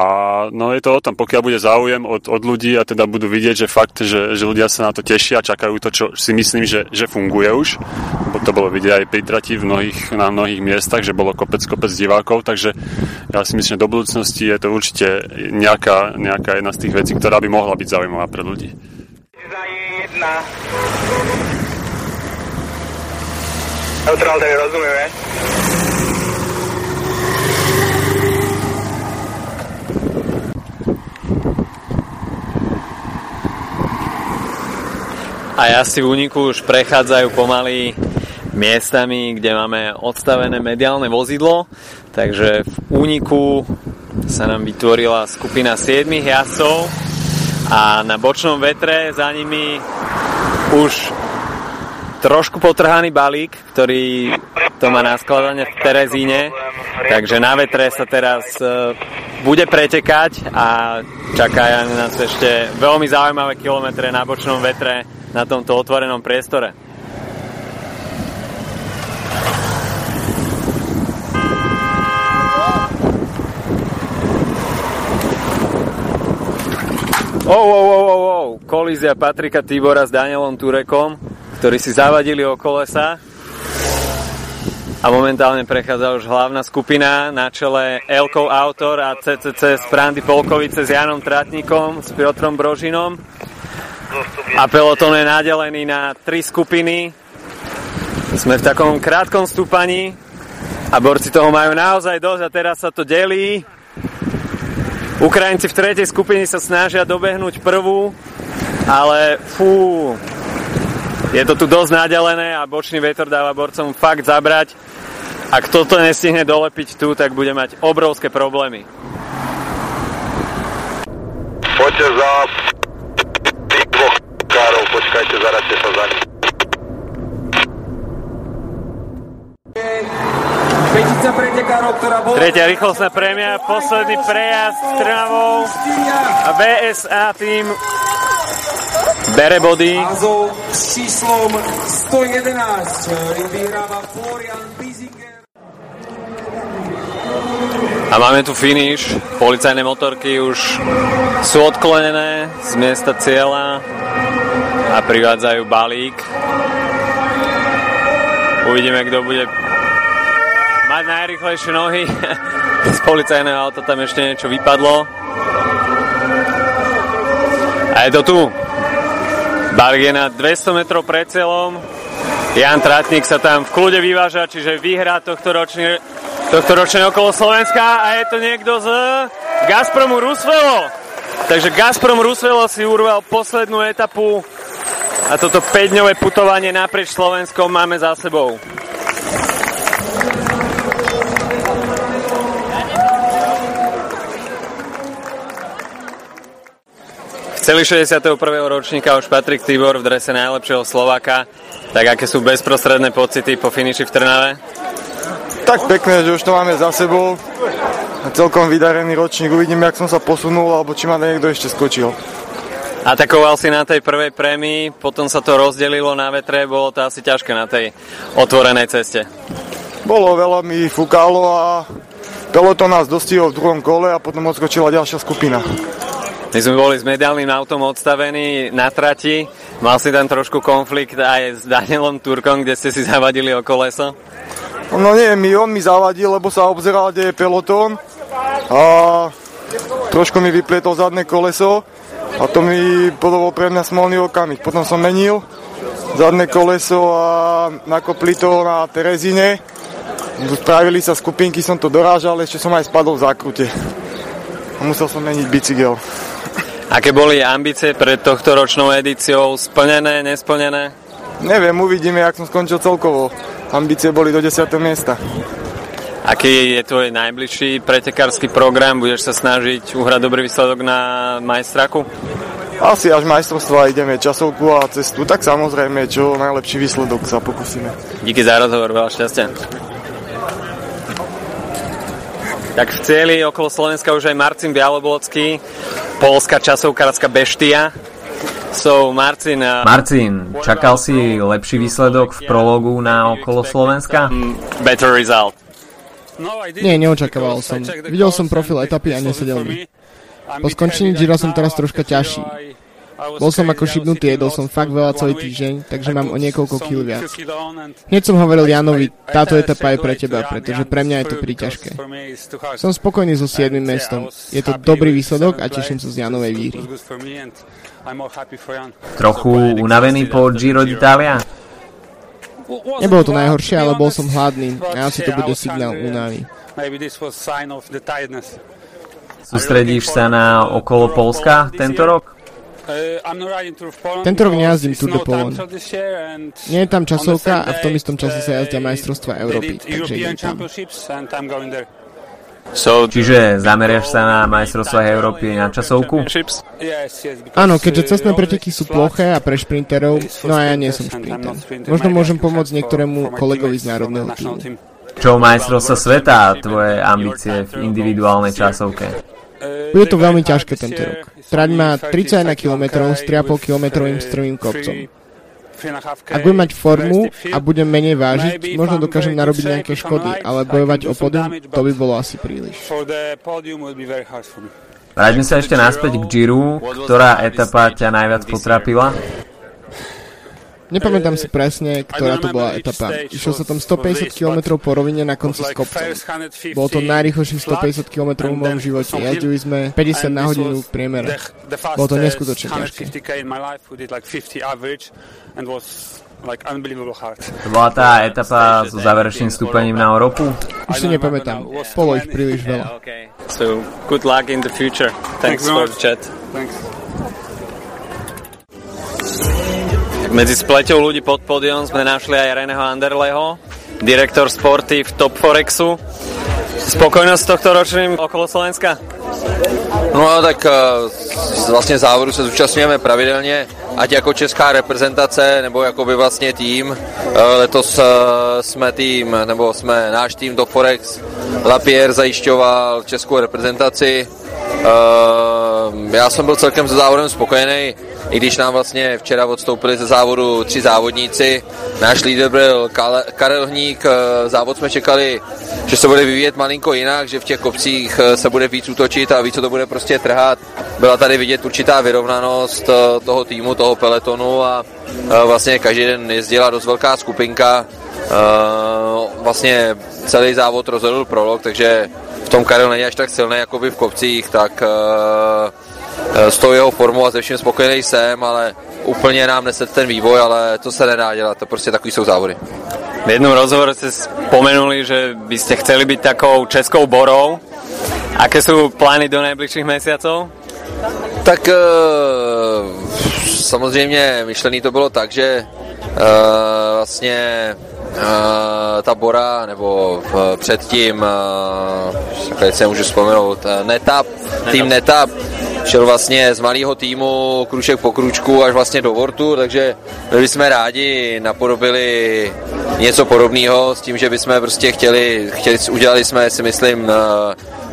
no je to o tom, pokiaľ bude záujem od, od ľudí a teda budú vidieť, že fakt, že, že ľudia sa na to tešia, čakajú to, čo si myslím, že, že funguje už, bo to bolo vidieť aj pri trati v mnohých, na mnohých miestach, že bolo kopec, kopec divákov, takže ja si myslím, že do budúcnosti je to určite nejaká, nejaká jedna z tých vecí, ktorá by mohla byť zaujímavá pre ľudí. Neutral, tedy rozumieme. A jazdci v úniku už prechádzajú pomaly miestami, kde máme odstavené mediálne vozidlo, takže v úniku sa nám vytvorila skupina 7 jazdcov a na bočnom vetre za nimi už trošku potrhaný balík, ktorý to má na skladanie v Terezíne, takže na vetre sa teraz e, bude pretekať a čakajú nás ešte veľmi zaujímavé kilometre na bočnom vetre na tomto otvorenom priestore. Oh, oh, oh, oh, oh. Kolízia Patrika Tibora s Danielom Turekom, ktorí si zavadili o kolesa a momentálne prechádza už hlavná skupina na čele Elkov Autor a CCC z Prandy Polkovice s Janom Tratníkom, s Piotrom Brožinom. A peloton je nadelený na tri skupiny. Sme v takom krátkom stúpaní a borci toho majú naozaj dosť a teraz sa to delí. Ukrajinci v tretej skupine sa snažia dobehnúť prvú, ale fú, je to tu dosť nadelené a bočný vetor dáva borcom fakt zabrať. Ak toto nestihne dolepiť tu, tak bude mať obrovské problémy. Poďte za károv, počkajte, zaraďte sa za pretekárov, ktorá bola... Tretia rýchlostná prémia, posledný prejazd s Trnavou a VSA tým bere body. Azov s číslom 111, ktorý vyhráva Florian Bizinger. A máme tu finish. Policajné motorky už sú odklonené z miesta cieľa a privádzajú balík. Uvidíme, kto bude mať najrychlejšie nohy. Z policajného auta tam ešte niečo vypadlo. A je to tu. Balík je na 200 metrov pred cieľom. Jan Tratník sa tam v kľude vyváža, čiže vyhrá tohto ročný, tohto ročné okolo Slovenska a je to niekto z Gazpromu Rusvelo. Takže Gazprom Rusvelo si urval poslednú etapu a toto 5-dňové putovanie naprieč Slovenskom máme za sebou. Celý 61. ročníka už Patrik Tibor v drese najlepšieho Slováka. Tak aké sú bezprostredné pocity po finiši v Trnave? Tak pekné, že už to máme za sebou. A celkom vydarený ročník. Uvidíme, jak som sa posunul, alebo či ma niekto ešte skočil. Atakoval si na tej prvej prémii, potom sa to rozdelilo na vetre, bolo to asi ťažké na tej otvorenej ceste. Bolo veľa mi fúkalo a peloton nás dostihol v druhom kole a potom odskočila ďalšia skupina. My sme boli s mediálnym autom odstavení na trati. Mal si tam trošku konflikt aj s Danielom Turkom, kde ste si zavadili o koleso? No nie, mi on mi zavadil, lebo sa obzeral, kde je pelotón a trošku mi vyplietol zadné koleso a to mi bolo pre mňa smolný okamih. Potom som menil zadné koleso a nakopli to na Terezine. Spravili sa skupinky, som to dorážal, ešte som aj spadol v zákrute. A musel som meniť bicykel. Aké boli ambície pred tohto ročnou edíciou? Splnené, nesplnené? Neviem, uvidíme, jak som skončil celkovo. Ambície boli do 10. miesta. Aký je tvoj najbližší pretekársky program? Budeš sa snažiť uhrať dobrý výsledok na majstraku? Asi až majstrovstva ideme časovku a cestu, tak samozrejme, čo najlepší výsledok sa pokúsime. Díky za rozhovor, veľa šťastia. Tak v cieli okolo Slovenska už aj Marcin Bialoblocký, polská časovkárska beštia. So, Marcin... Uh... Marcin, čakal si lepší výsledok v prologu na okolo Slovenska? Better result. Nie, neočakával som. Videl som profil etapy a nesedel mi. Po skončení Gira som teraz troška ťažší. Bol som ako šibnutý, jedol som fakt veľa celý týždeň, takže mám o niekoľko kil viac. Hneď som hovoril Janovi, táto etapa je pre teba, pretože pre mňa je to príťažké. Som spokojný so 7. mestom. Je to dobrý výsledok a teším sa z Janovej výhry. Trochu unavený po Giro d'Italia? Nebolo to najhoršie, ale bol som hladný a asi to bude signál únavy. Sústredíš sa na okolo Polska tento rok? Tento rok nejazdím Tour de Polon. Nie je tam časovka a v tom istom čase sa jazdia majstrovstva Európy, takže idem tam. So, Čiže zameriaš sa na majstrovstvách Európy na časovku? Áno, keďže cestné preteky sú ploché a pre šprinterov, no a ja nie som šprinter. Možno môžem pomôcť niektorému kolegovi z národného týmu. Čo majstrovstva sveta a tvoje ambície v individuálnej časovke? Bude to veľmi ťažké tento rok. Trať má 31 km s 3,5 km strmým kopcom. Ak budem mať formu a budem menej vážiť, možno dokážem narobiť nejaké škody, ale bojovať o podium, to by bolo asi príliš. Vráťme sa ešte naspäť k Giro, ktorá etapa ťa najviac potrapila? Nepamätám si presne, ktorá to bola etapa. Išlo sa tam 150 km po rovine na konci s kopcom. Bolo to najrychlejších 150 km v mojom živote. Jazdili sme 50 na hodinu v priemere. Bolo to neskutočne ťažké. To bola tá etapa so záverečným stúpením na Európu? Už si nepamätám. Bolo ich príliš veľa. So, good luck in the future. Thanks for the chat. Thanks. Medzi spleťou ľudí pod pódium sme našli aj Reného Anderleho, direktor sporty v Top Forexu. Spokojnosť s tohto ročným okolo Slovenska? No tak vlastně závodu se zúčastňujeme pravidelně, ať jako česká reprezentace, nebo jako by vlastně tým. Letos jsme tým, nebo jsme náš tým Top Forex. Lapierre zajišťoval českou reprezentaci. Já jsem byl celkem se závodem spokojený i když nám vlastně včera odstoupili ze závodu tři závodníci. Náš lídr byl Karel Hník, závod jsme čekali, že se bude vyvíjet malinko jinak, že v těch kopcích se bude víc útočit a víc to bude prostě trhat. Byla tady vidět určitá vyrovnanost toho týmu, toho peletonu a vlastně každý den jezdila dost velká skupinka. Vlastně celý závod rozhodl prolog, takže v tom Karel není až tak silný jako by v kopcích, tak s tou jeho formou a ze vším spokojený jsem, ale úplně nám neset ten vývoj, ale to se nedá dělat, to prostě takový jsou závody. V jednom rozhovore ste spomenuli, že by ste chceli byť takou českou borou. Aké sú plány do najbližších mesiacov? Tak e, samozřejmě myšlený to bylo tak, že e, vlastně e, ta Bora, nebo e, předtím, e, teď se můžu vzpomenout, Netap, tým Netap, šel vlastně z malého týmu kruček po kručku až vlastně do Vortu, takže byli jsme rádi, napodobili něco podobného s tím, že bychom prostě chtěli, chtěli udělali jsme si myslím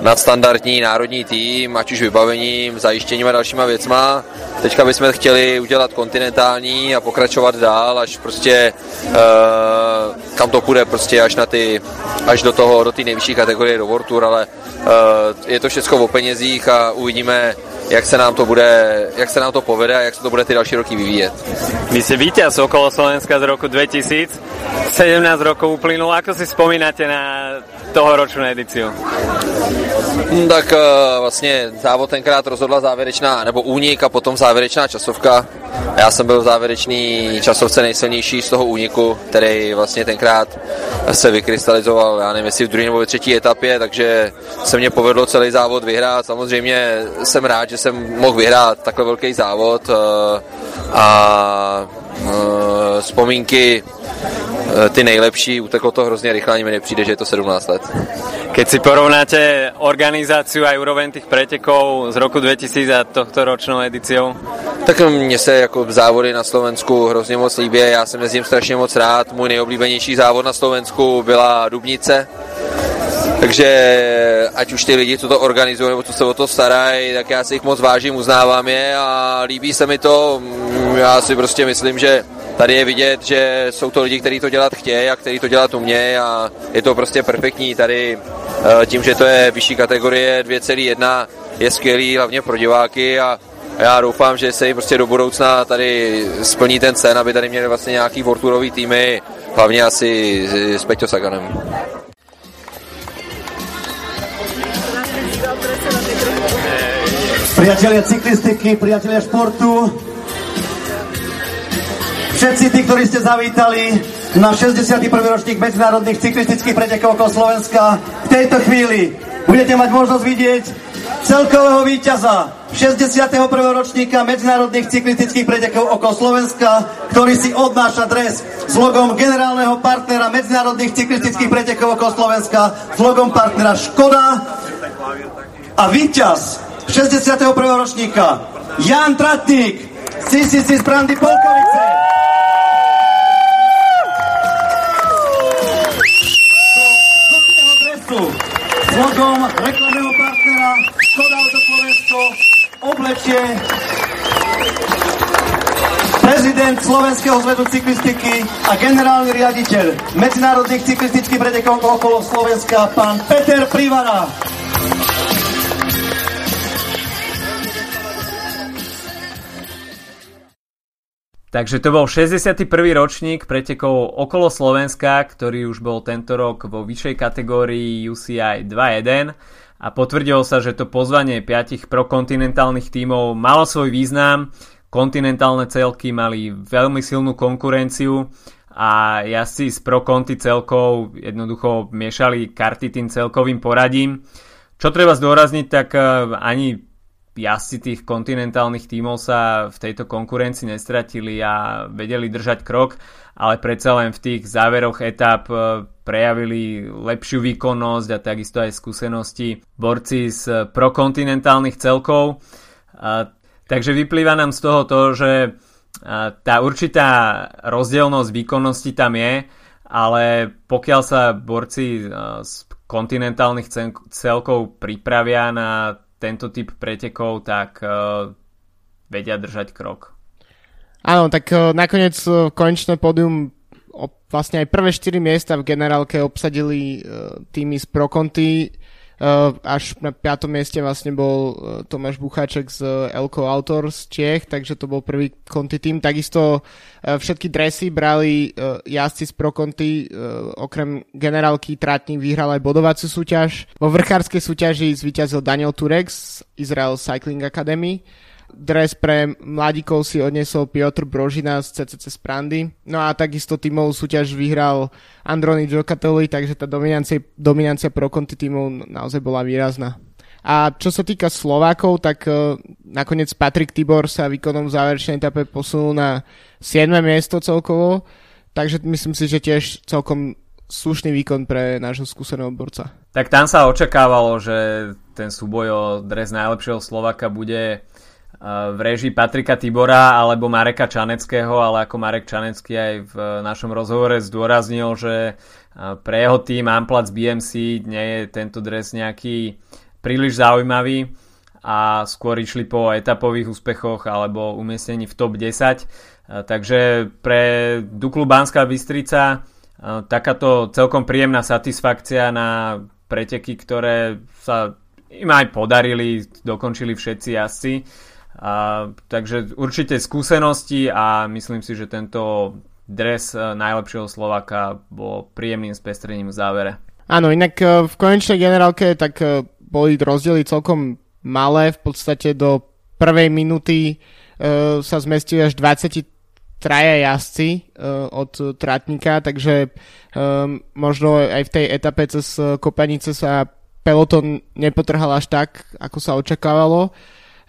nadstandardní národní tým, ať už vybavením, zajištěním a dalšíma věcma. Teďka bychom chtěli udělat kontinentální a pokračovat dál, až prostě uh, kam to půjde, prostě až na ty, až do toho, do té nejvyšší kategorie do World Tour, ale uh, je to všechno o penězích a uvidíme, jak se nám to bude, jak se nám to povede a jak se to bude ty další roky vyvíjet. Vy ste víťaz okolo Slovenska z roku 2000, 17 rokov uplynulo, ako si spomínate na tohoročnú edíciu? Tak vlastně závod tenkrát rozhodla závěrečná, nebo únik a potom závěrečná časovka. Já jsem byl v závěrečný časovce nejsilnější z toho úniku, který vlastně tenkrát se vykrystalizoval, já nevím, jestli v druhé nebo v třetí etapě, takže se mě povedlo celý závod vyhrát. Samozřejmě jsem rád, že jsem mohl vyhrát takhle velký závod a vzpomínky ty nejlepší, uteklo to hrozně rychle, ani mi nepřijde, že je to 17 let. Keď si porovnáte organizáciu aj úroveň tých pretekov z roku 2000 a tohto ročnou edíciou? Tak mně se jako závody na Slovensku hrozně moc líbí, já jsem jezdím strašně moc rád, můj nejoblíbenější závod na Slovensku byla Dubnice, takže ať už ty lidi, co to organizují nebo co se o to starají, tak já si jich moc vážím, uznávám je a líbí se mi to. Já si prostě myslím, že tady je vidět, že jsou to lidi, kteří to dělat chtějí a kteří to dělat umějí a je to prostě perfektní. Tady tím, že to je vyšší kategorie 2,1, je skvělý hlavně pro diváky a já doufám, že se jim prostě do budoucna tady splní ten sen, aby tady měli vlastně nějaký vorturový týmy, hlavně asi s Peťo Saganem. Priatelia cyklistiky, priatelia športu, všetci tí, ktorí ste zavítali na 61. ročník medzinárodných cyklistických pretekov okolo Slovenska, v tejto chvíli budete mať možnosť vidieť celkového víťaza 61. ročníka medzinárodných cyklistických pretekov okolo Slovenska, ktorý si odnáša dres s logom generálneho partnera medzinárodných cyklistických pretekov okolo Slovenska, s logom partnera Škoda a víťaz 61. ročníka Jan Tratník, CCC z Brandy Polkovice. S logom reklamného partnera Škoda Auto Slovensko oblečie prezident Slovenského zvedu cyklistiky a generálny riaditeľ medzinárodných cyklistických pretekov okolo Slovenska, pán Peter Privara. Takže to bol 61. ročník pretekov okolo Slovenska, ktorý už bol tento rok vo vyššej kategórii UCI 2.1 a potvrdilo sa, že to pozvanie piatich prokontinentálnych tímov malo svoj význam. Kontinentálne celky mali veľmi silnú konkurenciu a jazdci z prokonty celkov jednoducho miešali karty tým celkovým poradím. Čo treba zdôrazniť, tak eh, ani jazdci tých kontinentálnych tímov sa v tejto konkurencii nestratili a vedeli držať krok, ale predsa len v tých záveroch etap e, prejavili lepšiu výkonnosť a takisto aj skúsenosti borci z prokontinentálnych celkov. Takže vyplýva nám z toho to, že tá určitá rozdielnosť výkonnosti tam je, ale pokiaľ sa borci e, z kontinentálnych celkov pripravia na tento typ pretekov, tak uh, vedia držať krok. Áno, tak uh, nakoniec uh, konečné pódium vlastne aj prvé 4 miesta v generálke obsadili uh, týmy z Proconti. Uh, až na 5. mieste vlastne bol uh, Tomáš Bucháček z uh, Elko Autor z Čiech, takže to bol prvý konti tým. Takisto všetky dresy brali jazdci z Proconti, uh, okrem generálky Tratník vyhral aj bodovaciu súťaž. Vo vrchárskej súťaži zvíťazil Daniel Turek z Israel Cycling Academy. Dres pre mladíkov si odnesol Piotr Brožina z CCC Sprandy. No a takisto tímovú súťaž vyhral Androni Giocattoli, takže tá dominancia, dominancia pro konti tímov naozaj bola výrazná. A čo sa týka Slovákov, tak uh, nakoniec Patrik Tibor sa výkonom v záverečnej etape posunul na 7. miesto celkovo, takže myslím si, že tiež celkom slušný výkon pre nášho skúseného borca. Tak tam sa očakávalo, že ten súboj o dres najlepšieho Slovaka bude v režii Patrika Tibora alebo Mareka Čaneckého, ale ako Marek Čanecký aj v našom rozhovore zdôraznil, že pre jeho tým Amplac BMC nie je tento dres nejaký príliš zaujímavý a skôr išli po etapových úspechoch alebo umiestnení v top 10. Takže pre Duklu Banská Bystrica takáto celkom príjemná satisfakcia na preteky, ktoré sa im aj podarili, dokončili všetci jazdci a, takže určite skúsenosti a myslím si, že tento dres e, najlepšieho Slovaka bol príjemným spestrením v závere. Áno, inak e, v konečnej generálke tak e, boli rozdiely celkom malé, v podstate do prvej minúty sa zmestili až 23 jazdci uh, od Tratníka, takže možno aj v tej etape cez Kopanice sa peloton nepotrhal až tak, ako sa očakávalo.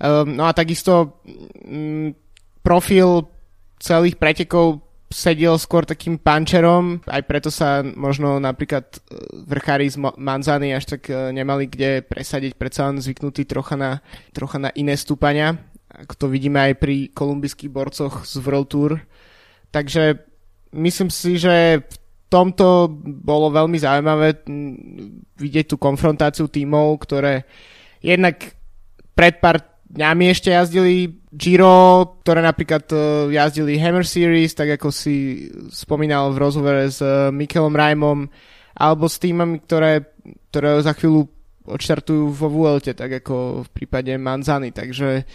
Um, no a takisto um, profil celých pretekov sedel skôr takým pančerom, aj preto sa možno napríklad e, vrchári z Manzany až tak e, nemali kde presadiť, predsa len zvyknutí trocha na, trocha na iné stúpania, ako to vidíme aj pri kolumbijských borcoch z World Tour. Takže myslím si, že v tomto bolo veľmi zaujímavé vidieť tú konfrontáciu tímov, ktoré jednak pred pár dňami ešte jazdili Giro, ktoré napríklad uh, jazdili Hammer Series, tak ako si spomínal v rozhovore s uh, Mikelom Rajmom alebo s týmami, ktoré, ktoré za chvíľu odštartujú vo Vuelte, tak ako v prípade Manzany, takže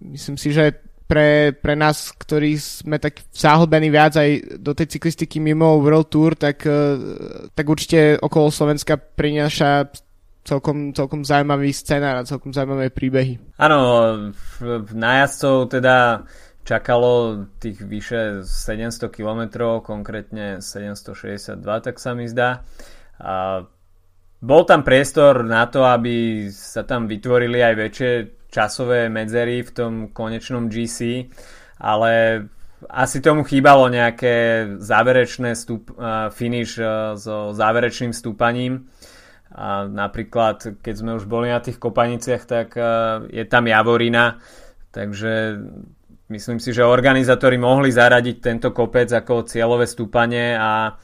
myslím si, že pre, pre nás, ktorí sme tak zahlbení viac aj do tej cyklistiky mimo World Tour, tak, eh, tak určite okolo Slovenska prináša celkom, celkom zaujímavý scenár a celkom zaujímavé príbehy. Áno, nájazdcov teda čakalo tých vyše 700 km, konkrétne 762, tak sa mi zdá. A bol tam priestor na to, aby sa tam vytvorili aj väčšie časové medzery v tom konečnom GC, ale asi tomu chýbalo nejaké záverečné stup, finish uh, so záverečným stúpaním. A napríklad, keď sme už boli na tých kopaniciach, tak uh, je tam Javorina, takže myslím si, že organizátori mohli zaradiť tento kopec ako cieľové stúpanie a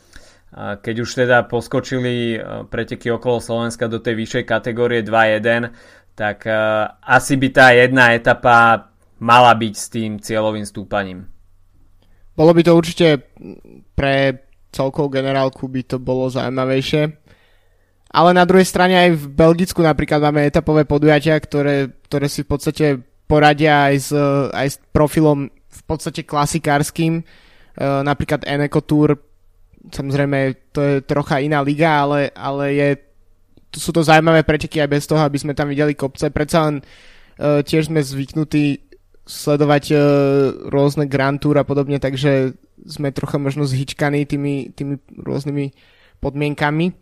keď už teda poskočili preteky okolo Slovenska do tej vyššej kategórie 2.1, tak uh, asi by tá jedna etapa mala byť s tým cieľovým stúpaním. Bolo by to určite pre celkovú generálku by to bolo zaujímavejšie. Ale na druhej strane aj v Belgicku napríklad máme etapové podujatia, ktoré, ktoré si v podstate poradia aj s, aj s profilom v podstate klasikárským. E, napríklad Eneco Tour, samozrejme to je trocha iná liga, ale, ale je sú to zaujímavé preteky aj bez toho, aby sme tam videli kopce. Predsa len uh, tiež sme zvyknutí sledovať rôzne Grand Tour a podobne, takže sme trocha možno zhyčkaní tými, tými rôznymi podmienkami.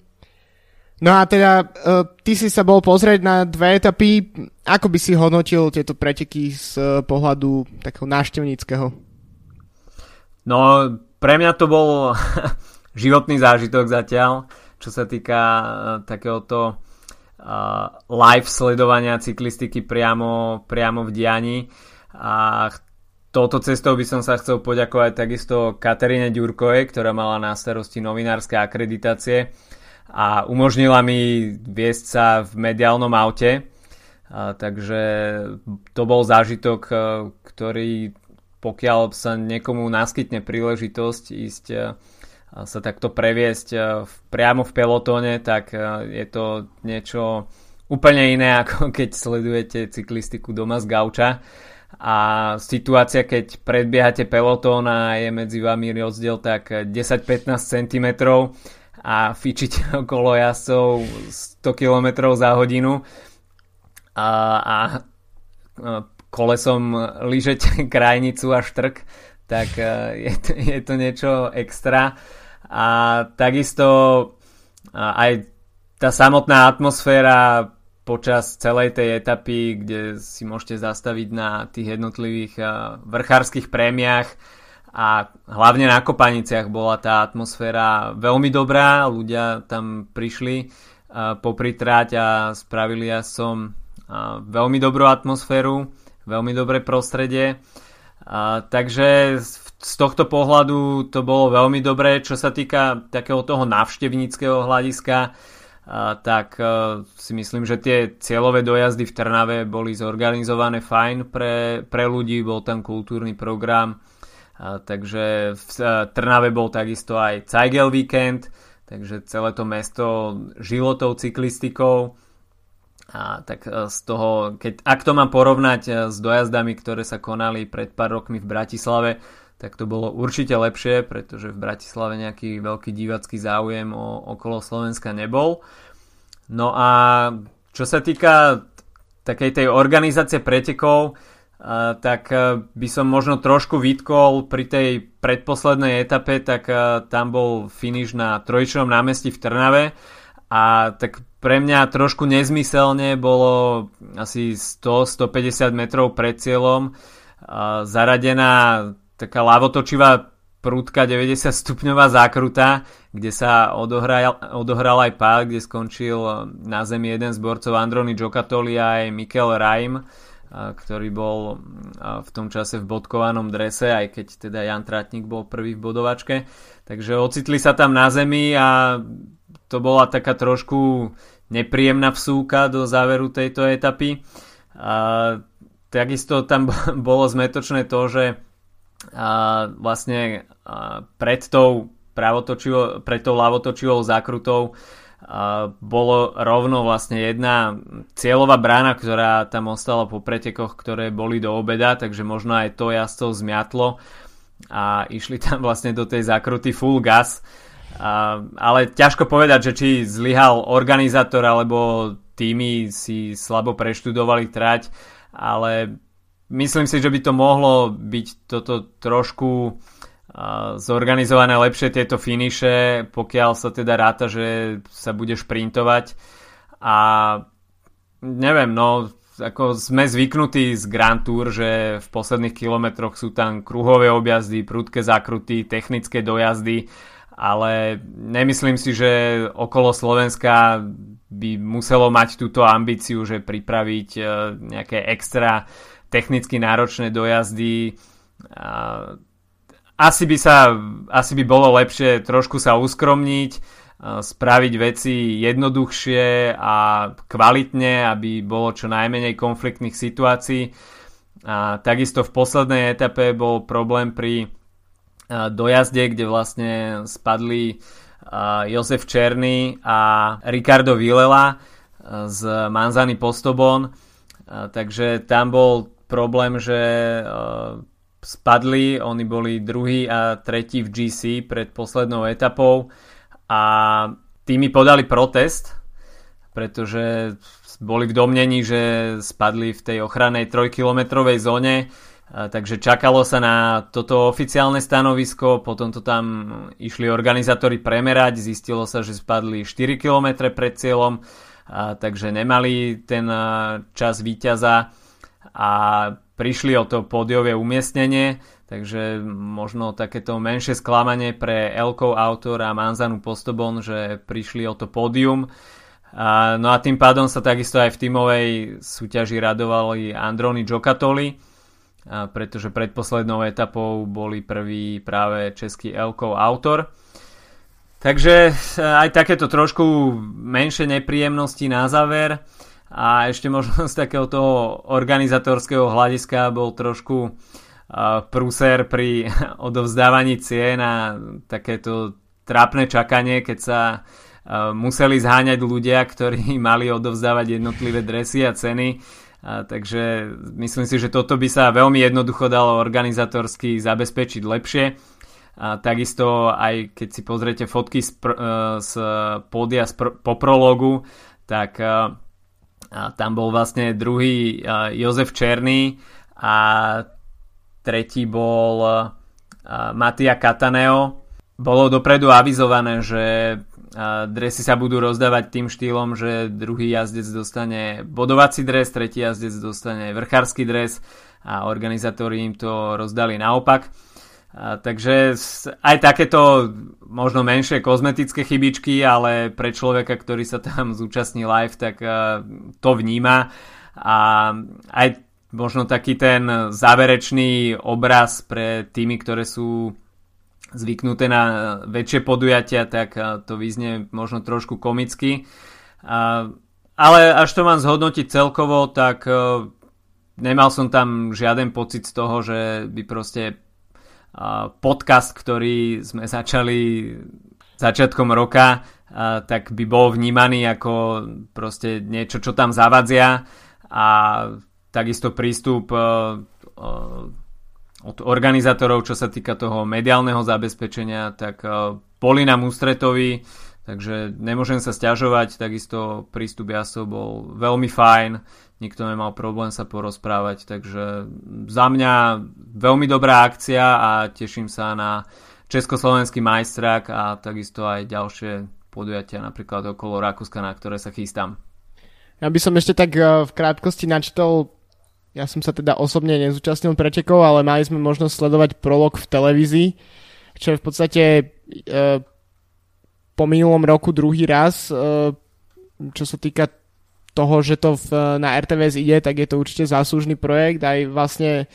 No a teda, uh, ty si sa bol pozrieť na dve etapy. Ako by si hodnotil tieto preteky z uh, pohľadu takého návštevníckého? No, pre mňa to bol životný zážitok zatiaľ čo sa týka uh, takéhoto live sledovania cyklistiky priamo, priamo v diani. A touto cestou by som sa chcel poďakovať takisto Kateríne Ďurkovej, ktorá mala na starosti novinárske akreditácie a umožnila mi viesť sa v mediálnom aute. A, takže to bol zážitok, ktorý pokiaľ sa niekomu naskytne príležitosť ísť sa takto previesť e, priamo v pelotóne, tak e, je to niečo úplne iné, ako keď sledujete cyklistiku doma z gauča. A situácia, keď predbiehate pelotón a je medzi vami rozdiel tak 10-15 cm a fičíte okolo jazdcov 100 km za hodinu. A, a kolesom lížete krajnicu a štrk, tak e, je to, je to niečo extra. A takisto aj tá samotná atmosféra počas celej tej etapy, kde si môžete zastaviť na tých jednotlivých vrchárskych prémiách a hlavne na Kopaniciach bola tá atmosféra veľmi dobrá, ľudia tam prišli popritrať a spravili ja som veľmi dobrú atmosféru, veľmi dobré prostredie. takže z tohto pohľadu to bolo veľmi dobré. Čo sa týka takého toho návštevníckého hľadiska, tak e, si myslím, že tie cieľové dojazdy v Trnave boli zorganizované fajn pre, pre ľudí, bol tam kultúrny program, takže v e, Trnave bol takisto aj Cajgel víkend, takže celé to mesto žilo tou cyklistikou. A tak e, z toho, keď, ak to mám porovnať s dojazdami, ktoré sa konali pred pár rokmi v Bratislave, tak to bolo určite lepšie, pretože v Bratislave nejaký veľký divacký záujem o, okolo Slovenska nebol. No a čo sa týka takej tej organizácie pretekov, tak uh, by som možno trošku vytkol pri tej predposlednej etape, tak uh, tam bol finish na Trojčnom námestí v Trnave. A tak pre mňa trošku nezmyselne bolo asi 100-150 metrov pred cieľom zaradená taká lavotočivá prúdka 90 stupňová zákruta, kde sa odohral, odohral aj pád, kde skončil na zemi jeden z borcov Androny Giocattoli a aj Mikel Raim, ktorý bol v tom čase v bodkovanom drese, aj keď teda Jan Tratník bol prvý v bodovačke. Takže ocitli sa tam na zemi a to bola taká trošku nepríjemná vsúka do záveru tejto etapy. A takisto tam bolo zmetočné to, že a vlastne a pred tou pravotočivo, pred tou ľavotočivou zákrutou bolo rovno vlastne jedna cieľová brána, ktorá tam ostala po pretekoch, ktoré boli do obeda, takže možno aj to jazdcov zmiatlo a išli tam vlastne do tej zakruty full gas. A, ale ťažko povedať, že či zlyhal organizátor alebo týmy si slabo preštudovali trať, ale myslím si, že by to mohlo byť toto trošku zorganizované lepšie tieto finiše, pokiaľ sa teda ráta, že sa bude šprintovať. A neviem, no ako sme zvyknutí z Grand Tour, že v posledných kilometroch sú tam kruhové objazdy, prudké zakruty, technické dojazdy, ale nemyslím si, že okolo Slovenska by muselo mať túto ambíciu, že pripraviť e, nejaké extra technicky náročné dojazdy asi by sa, asi by bolo lepšie trošku sa uskromniť, spraviť veci jednoduchšie a kvalitne, aby bolo čo najmenej konfliktných situácií. A takisto v poslednej etape bol problém pri dojazde, kde vlastne spadli Jozef Černý a Ricardo Vilela z Manzany Postobon. Takže tam bol problém, že spadli, oni boli druhý a tretí v GC pred poslednou etapou a tými podali protest, pretože boli v domnení, že spadli v tej ochrannej trojkilometrovej zóne, takže čakalo sa na toto oficiálne stanovisko, potom to tam išli organizátori premerať, zistilo sa, že spadli 4 km pred cieľom, takže nemali ten čas víťaza a prišli o to pódiové umiestnenie, takže možno takéto menšie sklamanie pre Elkov autor a Manzanu Postobon, že prišli o to pódium. A, no a tým pádom sa takisto aj v tímovej súťaži radovali Androni Giocattoli, a pretože predposlednou etapou boli prvý práve český Elkov autor. Takže aj takéto trošku menšie nepríjemnosti na záver. A ešte možno z takého toho organizatorského hľadiska bol trošku prúser pri odovzdávaní cien a takéto trápne čakanie, keď sa museli zháňať ľudia, ktorí mali odovzdávať jednotlivé dresy a ceny. A takže myslím si, že toto by sa veľmi jednoducho dalo organizatorsky zabezpečiť lepšie. A takisto aj keď si pozriete fotky z, pr- e, z pódia z pr- po prologu, tak a tam bol vlastne druhý Jozef Černý a tretí bol Matia Cataneo. Bolo dopredu avizované, že dresy sa budú rozdávať tým štýlom, že druhý jazdec dostane bodovací dres, tretí jazdec dostane vrchársky dres a organizátori im to rozdali naopak. A, takže aj takéto možno menšie kozmetické chybičky, ale pre človeka, ktorý sa tam zúčastní live, tak to vníma. A aj možno taký ten záverečný obraz pre tými, ktoré sú zvyknuté na väčšie podujatia, tak to vyznie možno trošku komicky. Ale až to mám zhodnotiť celkovo, tak nemal som tam žiaden pocit z toho, že by proste podcast, ktorý sme začali začiatkom roka, tak by bol vnímaný ako proste niečo, čo tam zavadzia. A takisto prístup od organizátorov, čo sa týka toho mediálneho zabezpečenia, tak boli nám ústretoví, takže nemôžem sa stiažovať, takisto prístup jasov bol veľmi fajn, nikto nemal problém sa porozprávať, takže za mňa veľmi dobrá akcia a teším sa na československý majstrak a takisto aj ďalšie podujatia napríklad okolo Rakúska, na ktoré sa chystám. Ja by som ešte tak eh, v krátkosti načtol, ja som sa teda osobne nezúčastnil pretekov, ale mali sme možnosť sledovať prolog v televízii, čo je v podstate e, po minulom roku druhý raz, e, čo sa týka toho, že to v, na RTVS ide, tak je to určite záslužný projekt. Aj vlastne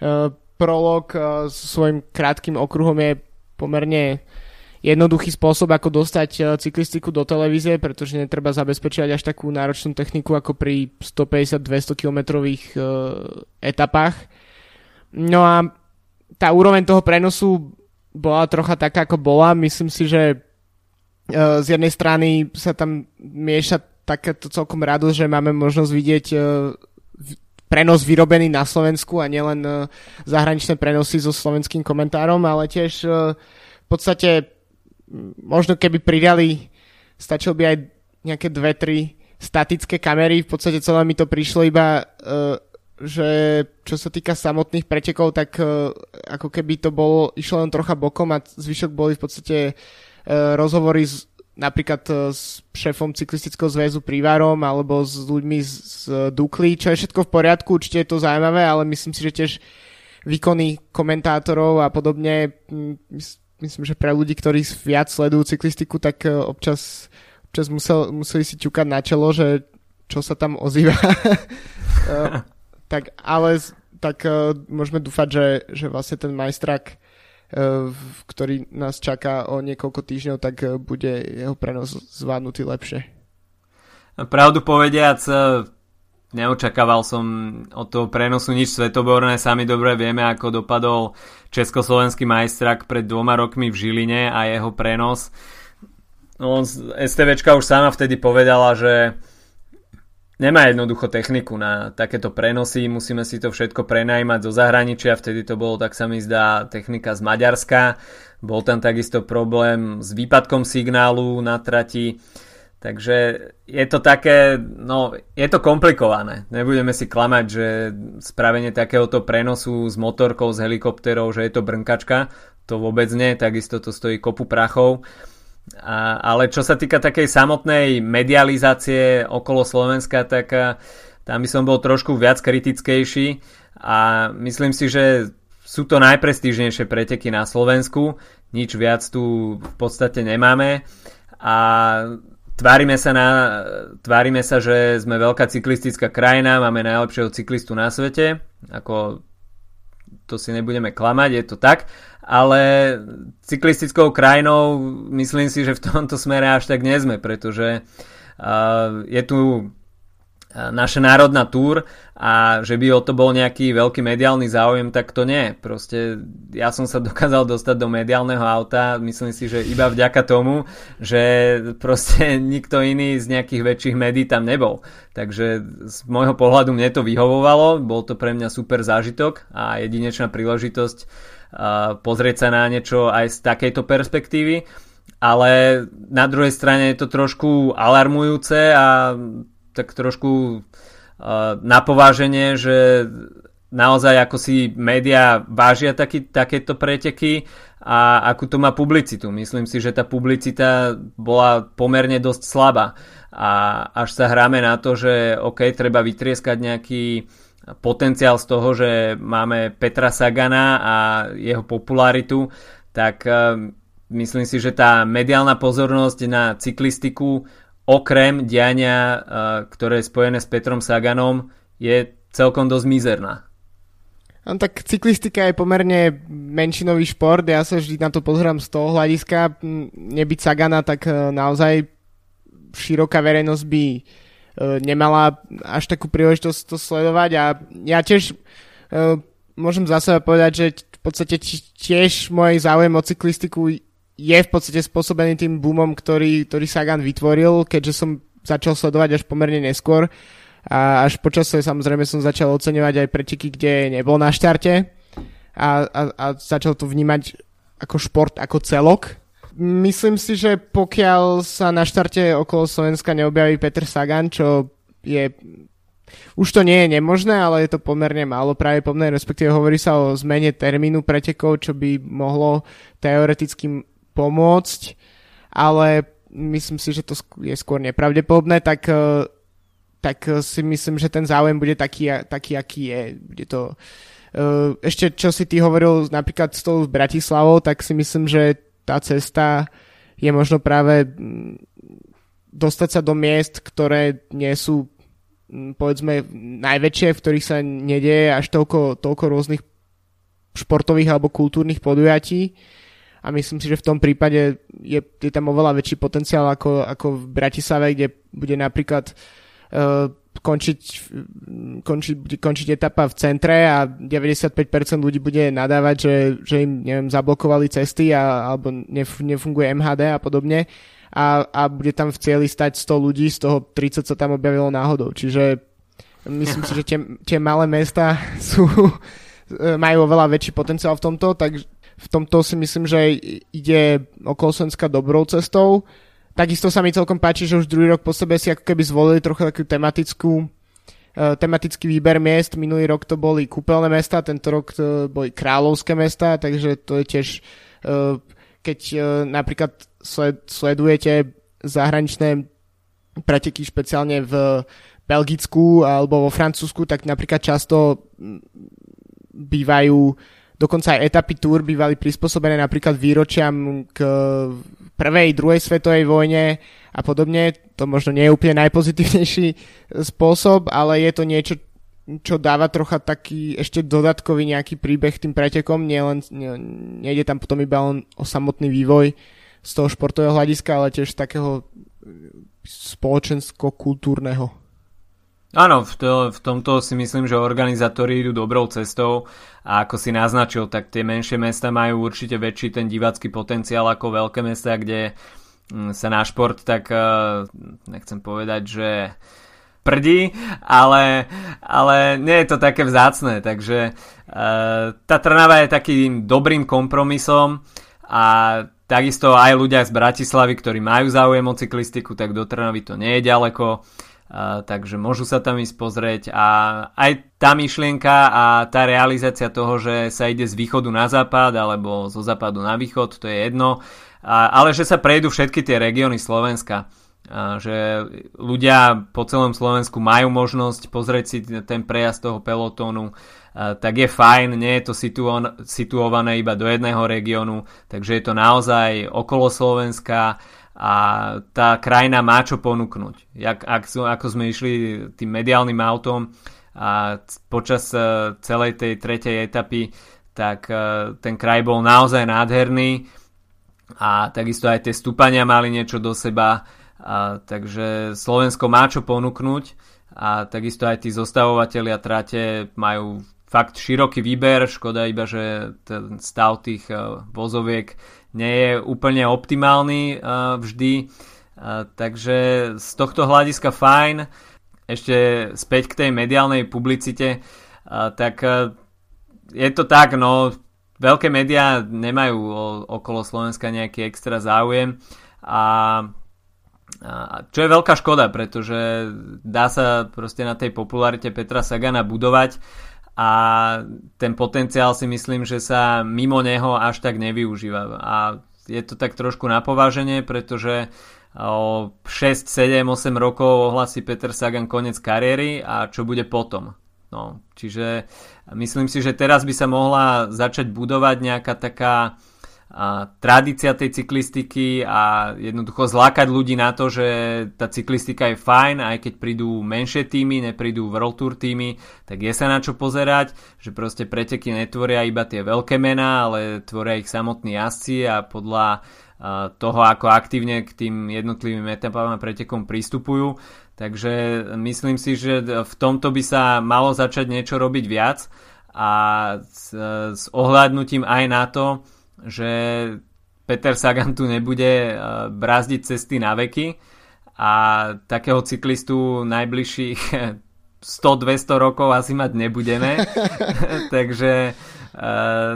uh, prolog uh, s svojím krátkým okruhom je pomerne jednoduchý spôsob, ako dostať cyklistiku do televízie, pretože netreba zabezpečovať až takú náročnú techniku ako pri 150-200 kilometrových etapách. No a tá úroveň toho prenosu bola trocha taká, ako bola. Myslím si, že z jednej strany sa tam mieša takéto celkom radosť, že máme možnosť vidieť uh, prenos vyrobený na Slovensku a nielen uh, zahraničné prenosy so slovenským komentárom, ale tiež uh, v podstate možno keby pridali, stačilo by aj nejaké dve, tri statické kamery, v podstate celé mi to prišlo iba, že čo sa týka samotných pretekov, tak ako keby to bolo, išlo len trocha bokom a zvyšok boli v podstate rozhovory s, napríklad uh, s šéfom cyklistického zväzu Privarom alebo s ľuďmi z, z Dukly, čo je všetko v poriadku, určite je to zaujímavé, ale myslím si, že tiež výkony komentátorov a podobne, myslím, že pre ľudí, ktorí viac sledujú cyklistiku, tak občas občas musel, museli si ťukať na čelo, že čo sa tam ozýva. uh, tak, ale tak môžeme dúfať, že, že vlastne ten majstrak, ktorý nás čaká o niekoľko týždňov, tak uh, bude jeho prenos zvládnutý lepšie. Pravdu povediac, neočakával som od toho prenosu nič svetoborné, sami dobre vieme, ako dopadol československý majstrak pred dvoma rokmi v Žiline a jeho prenos. No, STVčka už sama vtedy povedala, že nemá jednoducho techniku na takéto prenosy, musíme si to všetko prenajímať zo zahraničia, vtedy to bolo, tak sa mi zdá, technika z Maďarska. Bol tam takisto problém s výpadkom signálu na trati. Takže je to také, no je to komplikované. Nebudeme si klamať, že spravenie takéhoto prenosu s motorkou, s helikopterou, že je to brnkačka. To vôbec nie, takisto to stojí kopu prachov. A, ale čo sa týka takej samotnej medializácie okolo Slovenska, tak a, tam by som bol trošku viac kritickejší a myslím si, že sú to najprestížnejšie preteky na Slovensku, nič viac tu v podstate nemáme. A tvárime sa, na, tvárime sa, že sme veľká cyklistická krajina, máme najlepšieho cyklistu na svete, ako to si nebudeme klamať, je to tak, ale cyklistickou krajinou myslím si, že v tomto smere až tak nie sme, pretože je tu naša národná túr a že by o to bol nejaký veľký mediálny záujem, tak to nie. Proste ja som sa dokázal dostať do mediálneho auta, myslím si, že iba vďaka tomu, že proste nikto iný z nejakých väčších médií tam nebol. Takže z môjho pohľadu mne to vyhovovalo, bol to pre mňa super zážitok a jedinečná príležitosť pozrieť sa na niečo aj z takejto perspektívy, ale na druhej strane je to trošku alarmujúce a tak trošku na pováženie, že naozaj ako si médiá vážia taký, takéto preteky a akú to má publicitu. Myslím si, že tá publicita bola pomerne dosť slabá a až sa hráme na to, že OK, treba vytrieskať nejaký potenciál z toho, že máme Petra Sagana a jeho popularitu, tak e, myslím si, že tá mediálna pozornosť na cyklistiku okrem diania, e, ktoré je spojené s Petrom Saganom, je celkom dosť mizerná. No, tak cyklistika je pomerne menšinový šport, ja sa vždy na to pozerám z toho hľadiska. Nebyť Sagana, tak e, naozaj široká verejnosť by E, nemala až takú príležitosť to sledovať a ja tiež uh, môžem za seba povedať, že v podstate tiež môj záujem o cyklistiku je v podstate spôsobený tým boomom, ktorý, ktorý Sagan vytvoril, keďže som začal sledovať až pomerne neskôr. A až počasie samozrejme som začal oceňovať aj preteky, kde nebol na štarte a, a, a začal to vnímať ako šport, ako celok Myslím si, že pokiaľ sa na štarte okolo Slovenska neobjaví Peter Sagan, čo je už to nie je nemožné, ale je to pomerne málo pravdepodobné, respektíve hovorí sa o zmene termínu pretekov, čo by mohlo teoreticky pomôcť, ale myslím si, že to je skôr nepravdepodobné, tak, eh, tak si myslím, že ten záujem bude taký, taký aký je. Bude to, eh, ešte čo si ty hovoril napríklad s tou Bratislavou, tak si myslím, že tá cesta je možno práve mm, dostať sa do miest, ktoré nie sú mm, povedzme najväčšie, v ktorých sa nedieje až toľko, toľko rôznych športových alebo kultúrnych podujatí. A myslím si, že v tom prípade je, je tam oveľa väčší potenciál ako, ako v Bratislave, kde bude napríklad uh, končiť, končiť, končiť etapa v centre a 95% ľudí bude nadávať, že, že im neviem, zablokovali cesty a, alebo nef, nefunguje MHD a podobne a, a bude tam v cieli stať 100 ľudí, z toho 30 sa tam objavilo náhodou. Čiže myslím si, že tie, tie malé mesta sú, majú oveľa väčší potenciál v tomto, tak v tomto si myslím, že ide okolo Slovenska dobrou cestou. Takisto sa mi celkom páči, že už druhý rok po sebe si ako keby zvolili trochu takú tematickú uh, tematický výber miest. Minulý rok to boli kúpeľné mesta, tento rok to boli kráľovské mesta, takže to je tiež, uh, keď uh, napríklad sled, sledujete zahraničné preteky špeciálne v Belgicku alebo vo Francúzsku, tak napríklad často bývajú dokonca aj etapy túr bývali prispôsobené napríklad výročiam k prvej, druhej svetovej vojne a podobne. To možno nie je úplne najpozitívnejší spôsob, ale je to niečo, čo dáva trocha taký ešte dodatkový nejaký príbeh tým pretekom, nie len, nie, nejde tam potom iba len o samotný vývoj z toho športového hľadiska, ale tiež takého spoločensko-kultúrneho. Áno, v, to, v tomto si myslím, že organizátori idú dobrou cestou a ako si naznačil, tak tie menšie mesta majú určite väčší ten divácky potenciál ako veľké mesta, kde mm, sa na šport tak eh, nechcem povedať, že prdí, ale, ale nie je to také vzácne, takže uh, tá Trnava je takým dobrým kompromisom a takisto aj ľudia z Bratislavy, ktorí majú záujem o cyklistiku, tak do Trnavy to nie je ďaleko takže môžu sa tam ísť pozrieť. A aj tá myšlienka a tá realizácia toho, že sa ide z východu na západ alebo zo západu na východ, to je jedno, ale že sa prejdú všetky tie regióny Slovenska. Že ľudia po celom Slovensku majú možnosť pozrieť si ten prejazd toho pelotónu, tak je fajn, nie je to situ- situované iba do jedného regiónu, takže je to naozaj okolo Slovenska, a tá krajina má čo ponúknuť. Jak, ak, ako sme išli tým mediálnym autom a počas uh, celej tej tretej etapy, tak uh, ten kraj bol naozaj nádherný a takisto aj tie stúpania mali niečo do seba, a, takže Slovensko má čo ponúknuť a takisto aj tí zostavovateľia trate majú fakt široký výber, škoda iba, že ten stav tých uh, vozoviek nie je úplne optimálny uh, vždy. Uh, takže z tohto hľadiska fajn. Ešte späť k tej mediálnej publicite, uh, tak je to tak, no veľké médiá nemajú okolo Slovenska nejaký extra záujem a čo je veľká škoda, pretože dá sa proste na tej popularite Petra Sagana budovať a ten potenciál si myslím, že sa mimo neho až tak nevyužíva. A je to tak trošku na pováženie, pretože o 6, 7, 8 rokov ohlasí Peter Sagan koniec kariéry a čo bude potom. No, čiže myslím si, že teraz by sa mohla začať budovať nejaká taká a tradícia tej cyklistiky a jednoducho zlákať ľudí na to, že tá cyklistika je fajn, aj keď prídu menšie týmy, neprídu World Tour týmy, tak je sa na čo pozerať, že proste preteky netvoria iba tie veľké mená, ale tvoria ich samotní jazdci a podľa toho, ako aktívne k tým jednotlivým etapám a pretekom pristupujú. Takže myslím si, že v tomto by sa malo začať niečo robiť viac a s, s ohľadnutím aj na to, že Peter Sagan tu nebude eh, brázdiť cesty na veky a takého cyklistu najbližších 100-200 rokov asi mať nebudeme. Takže eh,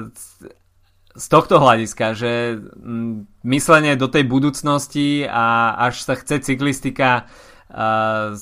z tohto hľadiska, že myslenie do tej budúcnosti a až sa chce cyklistika eh,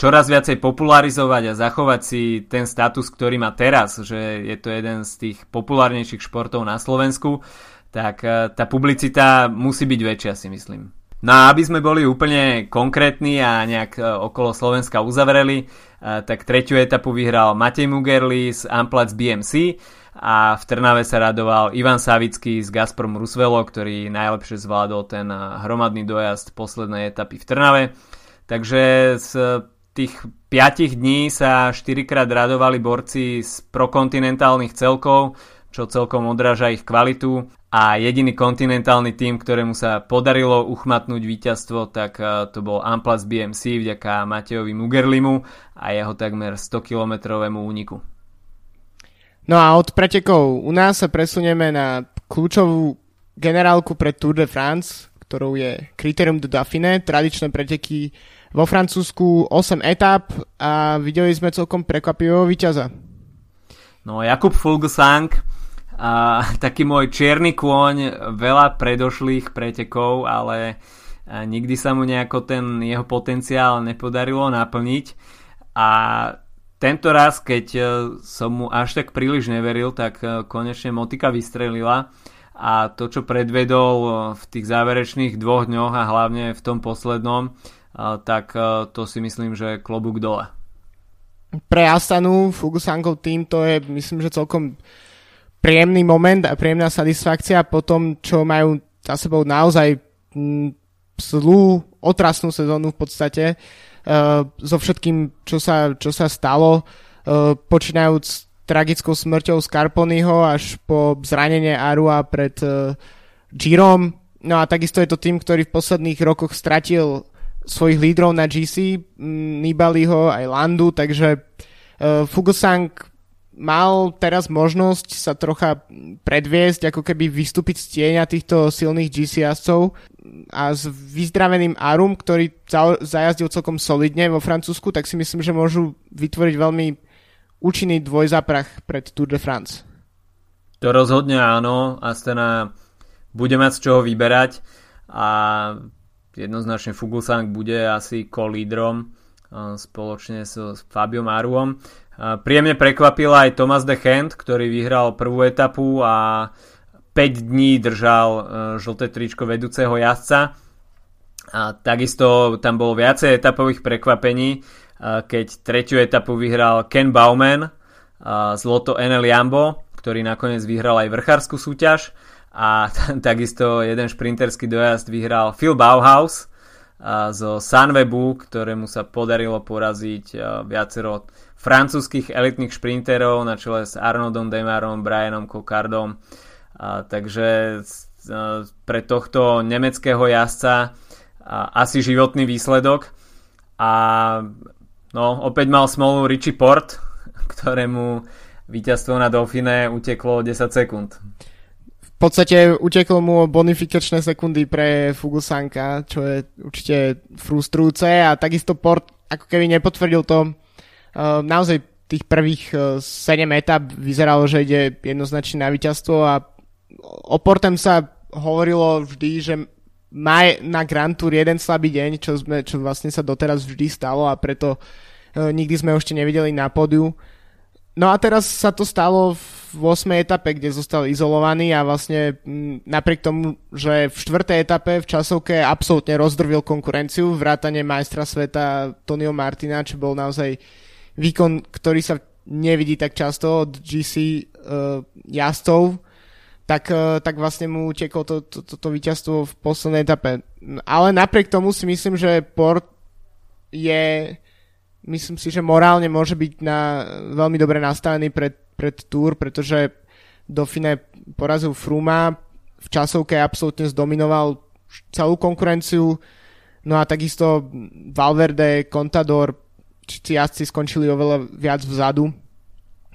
čoraz viacej popularizovať a zachovať si ten status, ktorý má teraz, že je to jeden z tých populárnejších športov na Slovensku, tak eh, tá publicita musí byť väčšia si myslím. No a aby sme boli úplne konkrétni a nejak eh, okolo Slovenska uzavreli, eh, tak tretiu etapu vyhral Matej Mugerli z Amplac BMC a v Trnave sa radoval Ivan Savický z Gazprom Rusvelo, ktorý najlepšie zvládol ten hromadný dojazd poslednej etapy v Trnave. Takže z tých 5 dní sa 4 krát radovali borci z prokontinentálnych celkov, čo celkom odráža ich kvalitu a jediný kontinentálny tým, ktorému sa podarilo uchmatnúť víťazstvo, tak to bol Amplas BMC vďaka Matejovi Mugerlimu a jeho takmer 100 kilometrovému úniku. No a od pretekov u nás sa presunieme na kľúčovú generálku pre Tour de France, ktorou je Criterium de Dauphiné, tradičné preteky vo Francúzsku 8 etap a videli sme celkom prekvapivého víťaza. No Jakub Fulgsang, a, taký môj čierny kôň, veľa predošlých pretekov, ale nikdy sa mu nejako ten jeho potenciál nepodarilo naplniť a tento raz, keď e, som mu až tak príliš neveril, tak e, konečne motika vystrelila a to, čo predvedol v tých záverečných dvoch dňoch a hlavne v tom poslednom, tak eh, to si myslím, že klobúk dole. Pre Astanu, Fugusangov tým, to je myslím, že celkom príjemný moment a príjemná satisfakcia po tom, čo majú za sebou naozaj mm, zlú, otrasnú sezónu v podstate uh, so všetkým, čo sa, čo sa stalo, uh, počínajúc tragickou smrťou Scarponyho až po zranenie Arua pred Girom. No a takisto je to tým, ktorý v posledných rokoch stratil svojich lídrov na GC, Nibaliho aj Landu, takže uh, Fugosang mal teraz možnosť sa trocha predviesť, ako keby vystúpiť z tieňa týchto silných GC a s vyzdraveným Arum, ktorý zajazdil celkom solidne vo Francúzsku, tak si myslím, že môžu vytvoriť veľmi účinný dvojzaprach pred Tour de France. To rozhodne áno, Astana bude mať z čoho vyberať a jednoznačne Fuglsang bude asi kolídrom spoločne s Fabiom Aruom. Príjemne prekvapil aj Thomas de Hand, ktorý vyhral prvú etapu a 5 dní držal e, žlté tričko vedúceho jazdca. A takisto tam bolo viacej etapových prekvapení keď tretiu etapu vyhral Ken Bauman z Loto NL Jambo, ktorý nakoniec vyhral aj vrchárskú súťaž a takisto jeden šprinterský dojazd vyhral Phil Bauhaus zo Sunwebu, ktorému sa podarilo poraziť viacero francúzskych elitných šprinterov na čele s Arnoldom Demarom, Brianom Cocardom. Takže pre tohto nemeckého jazdca asi životný výsledok a No, opäť mal smolu Richie Port, ktorému víťazstvo na Dauphine uteklo 10 sekúnd. V podstate uteklo mu bonifikačné sekundy pre Fugusanka, čo je určite frustrujúce a takisto Port ako keby nepotvrdil to. Uh, naozaj tých prvých uh, 7 etap vyzeralo, že ide jednoznačne na víťazstvo a o Portem sa hovorilo vždy, že má na Grand Tour jeden slabý deň, čo, sme, čo vlastne sa doteraz vždy stalo a preto e, nikdy sme ho ešte nevideli na pódiu. No a teraz sa to stalo v 8. etape, kde zostal izolovaný a vlastne m, napriek tomu, že v 4. etape v časovke absolútne rozdrvil konkurenciu, vrátane majstra sveta Tonio Martina, čo bol naozaj výkon, ktorý sa nevidí tak často od GC uh, e, jazdcov tak, eh, tak vlastne mu uteklo to, to, to, to víťazstvo v poslednej etape. Ale napriek tomu si myslím, že Port je myslím si, že morálne môže byť na, veľmi dobre nastavený pred, pred Tour, pretože Dauphine porazil Fruma, v časovke absolútne zdominoval celú konkurenciu, no a takisto Valverde, Contador, či jazdci skončili oveľa viac vzadu,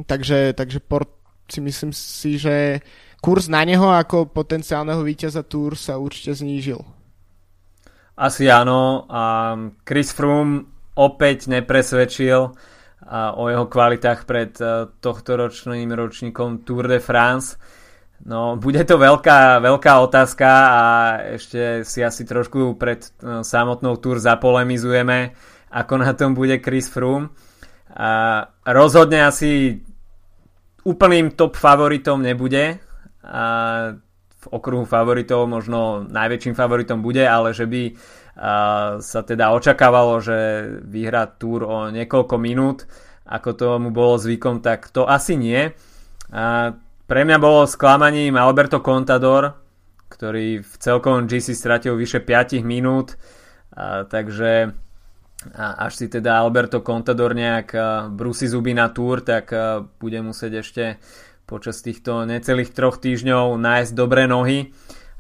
takže, takže Port si myslím si, že kurz na neho ako potenciálneho víťaza Tour sa určite znížil. Asi áno. A Chris Froome opäť nepresvedčil o jeho kvalitách pred e, tohto ročným ročníkom Tour de France. No, bude to veľká, veľká otázka a ešte si asi trošku pred e, samotnou Tour zapolemizujeme, ako na tom bude Chris Froome. A rozhodne asi úplným top favoritom nebude, a v okruhu favoritov možno najväčším favoritom bude, ale že by sa teda očakávalo, že vyhrá túr o niekoľko minút, ako tomu bolo zvykom, tak to asi nie. A pre mňa bolo sklamaním Alberto Contador, ktorý v celkovom GC stratil vyše 5 minút, a, takže a až si teda Alberto Contador nejak brusí zuby na túr, tak bude musieť ešte počas týchto necelých troch týždňov nájsť dobré nohy.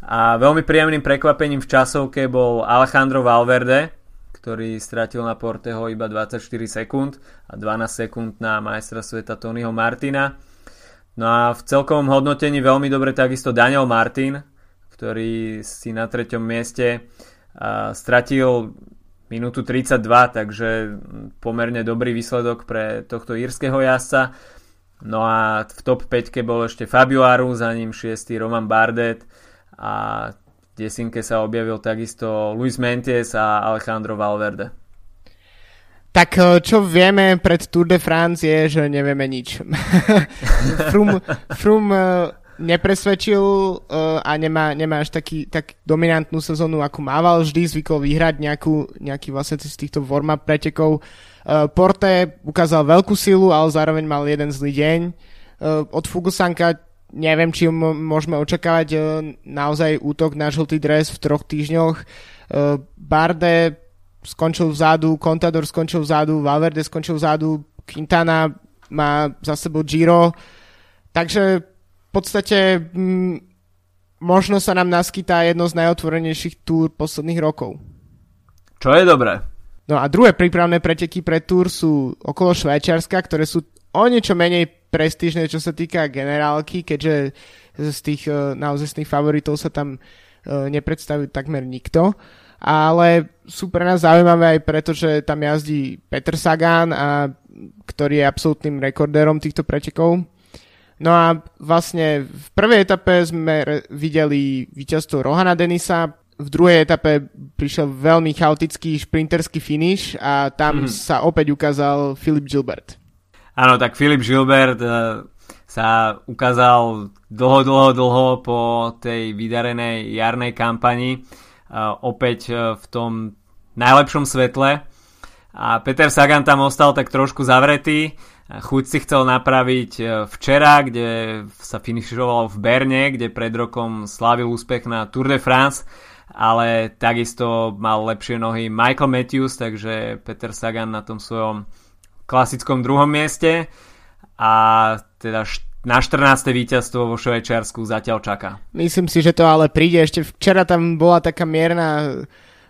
A veľmi príjemným prekvapením v časovke bol Alejandro Valverde, ktorý stratil na Porteho iba 24 sekúnd a 12 sekúnd na majstra sveta Tonyho Martina. No a v celkovom hodnotení veľmi dobre takisto Daniel Martin, ktorý si na treťom mieste stratil minútu 32, takže pomerne dobrý výsledok pre tohto írskeho jazdca. No a v top 5 bol ešte Fabio Aru, za ním 6. Roman Bardet a v desinke sa objavil takisto Luis Menties a Alejandro Valverde. Tak eh, čo vieme pred Tour de France je, že nevieme nič. Frum, Frum eh, nepresvedčil uh, a nemá, nemá až taký, tak dominantnú sezónu, ako mával vždy, zvykol vyhrať nejakú, nejaký vlastne z týchto warm-up pretekov. Uh, Porte ukázal veľkú silu, ale zároveň mal jeden zlý deň. Od Fugusanka neviem, či môžeme očakávať uh, naozaj útok na žltý dres v troch týždňoch. Uh, Barde skončil vzadu, Contador skončil vzadu, Valverde skončil vzadu, Quintana má za sebou Giro. Takže podstate m, možno sa nám naskytá jedno z najotvorenejších túr posledných rokov. Čo je dobré. No a druhé prípravné preteky pre túr sú okolo Švajčiarska, ktoré sú o niečo menej prestížne, čo sa týka generálky, keďže z tých uh, naozaj favoritov sa tam uh, nepredstaví takmer nikto. Ale sú pre nás zaujímavé aj preto, že tam jazdí Peter Sagan, a, ktorý je absolútnym rekordérom týchto pretekov No a vlastne v prvej etape sme videli víťazstvo Rohana Denisa, v druhej etape prišiel veľmi chaotický šprinterský finish a tam mm-hmm. sa opäť ukázal Filip Gilbert. Áno, tak Filip Gilbert uh, sa ukázal dlho, dlho, dlho po tej vydarenej jarnej kampani uh, opäť uh, v tom najlepšom svetle. A Peter Sagan tam ostal tak trošku zavretý. Chuť si chcel napraviť včera, kde sa finišoval v Berne, kde pred rokom slávil úspech na Tour de France, ale takisto mal lepšie nohy Michael Matthews, takže Peter Sagan na tom svojom klasickom druhom mieste a teda na 14. víťazstvo vo Švajčiarsku zatiaľ čaká. Myslím si, že to ale príde. Ešte včera tam bola taká mierna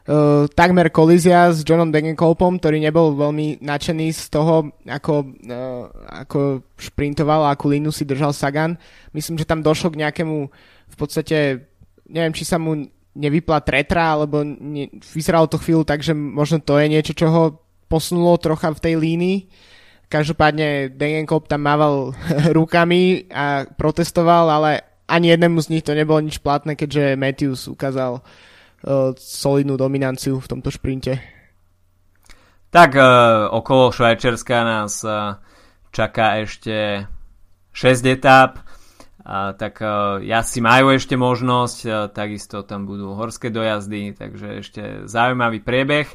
uh, takmer kolízia s Johnom Degenkolpom, ktorý nebol veľmi nadšený z toho, ako, uh, ako šprintoval a akú línu si držal Sagan. Myslím, že tam došlo k nejakému v podstate, neviem, či sa mu nevypla tretra, alebo ne, vyzeralo to chvíľu tak, že možno to je niečo, čo ho posunulo trocha v tej línii. Každopádne Degenkop tam mával rukami a protestoval, ale ani jednému z nich to nebolo nič platné, keďže Matthews ukázal uh, solidnú dominanciu v tomto šprinte. Tak uh, okolo Švajčiarska nás uh, čaká ešte 6 etáp, a tak uh, si majú ešte možnosť, uh, takisto tam budú horské dojazdy, takže ešte zaujímavý priebeh.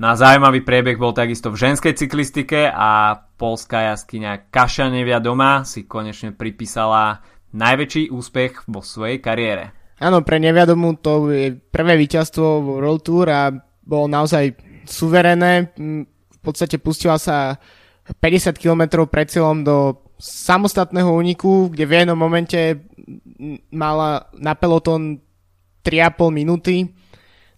Na zaujímavý priebeh bol takisto v ženskej cyklistike a polská jaskyňa Kašanevia doma si konečne pripísala najväčší úspech vo svojej kariére. Áno, pre neviadomu to je prvé víťazstvo v World Tour a bolo naozaj suverené. V podstate pustila sa 50 km pred cieľom do samostatného úniku, kde v jednom momente mala na peloton 3,5 minúty.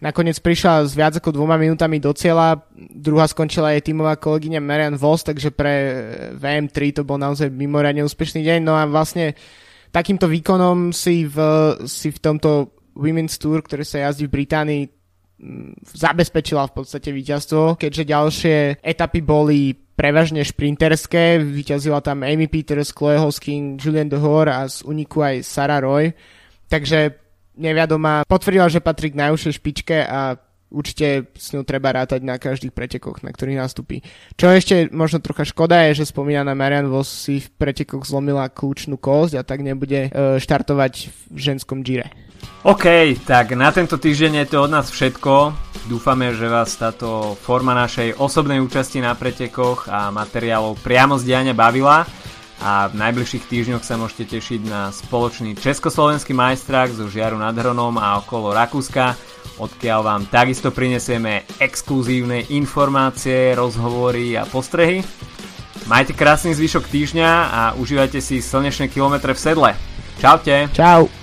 Nakoniec prišla s viac ako dvoma minútami do cieľa, druhá skončila jej tímová kolegyňa Marian Vos, takže pre VM3 to bol naozaj mimoriadne úspešný deň. No a vlastne takýmto výkonom si v, si v tomto Women's Tour, ktoré sa jazdí v Británii, mm, zabezpečila v podstate víťazstvo, keďže ďalšie etapy boli prevažne šprinterské, vyťazila tam Amy Peters, Chloe Hosking, Julian Dehor a z uniku aj Sarah Roy. Takže neviadoma potvrdila, že patrí k najúžšej špičke a určite s ňou treba rátať na každých pretekoch, na ktorých nastúpi. Čo ešte možno trocha škoda je, že spomínaná Marian Vos si v pretekoch zlomila kľúčnú kosť a tak nebude e, štartovať v ženskom Gire. OK, tak na tento týždeň je to od nás všetko. Dúfame, že vás táto forma našej osobnej účasti na pretekoch a materiálov priamo z diania bavila a v najbližších týždňoch sa môžete tešiť na spoločný československý majstrák zo Žiaru nad Hronom a okolo Rakúska odkiaľ vám takisto prinesieme exkluzívne informácie, rozhovory a postrehy. Majte krásny zvyšok týždňa a užívajte si slnečné kilometre v sedle. Čaute. Čau.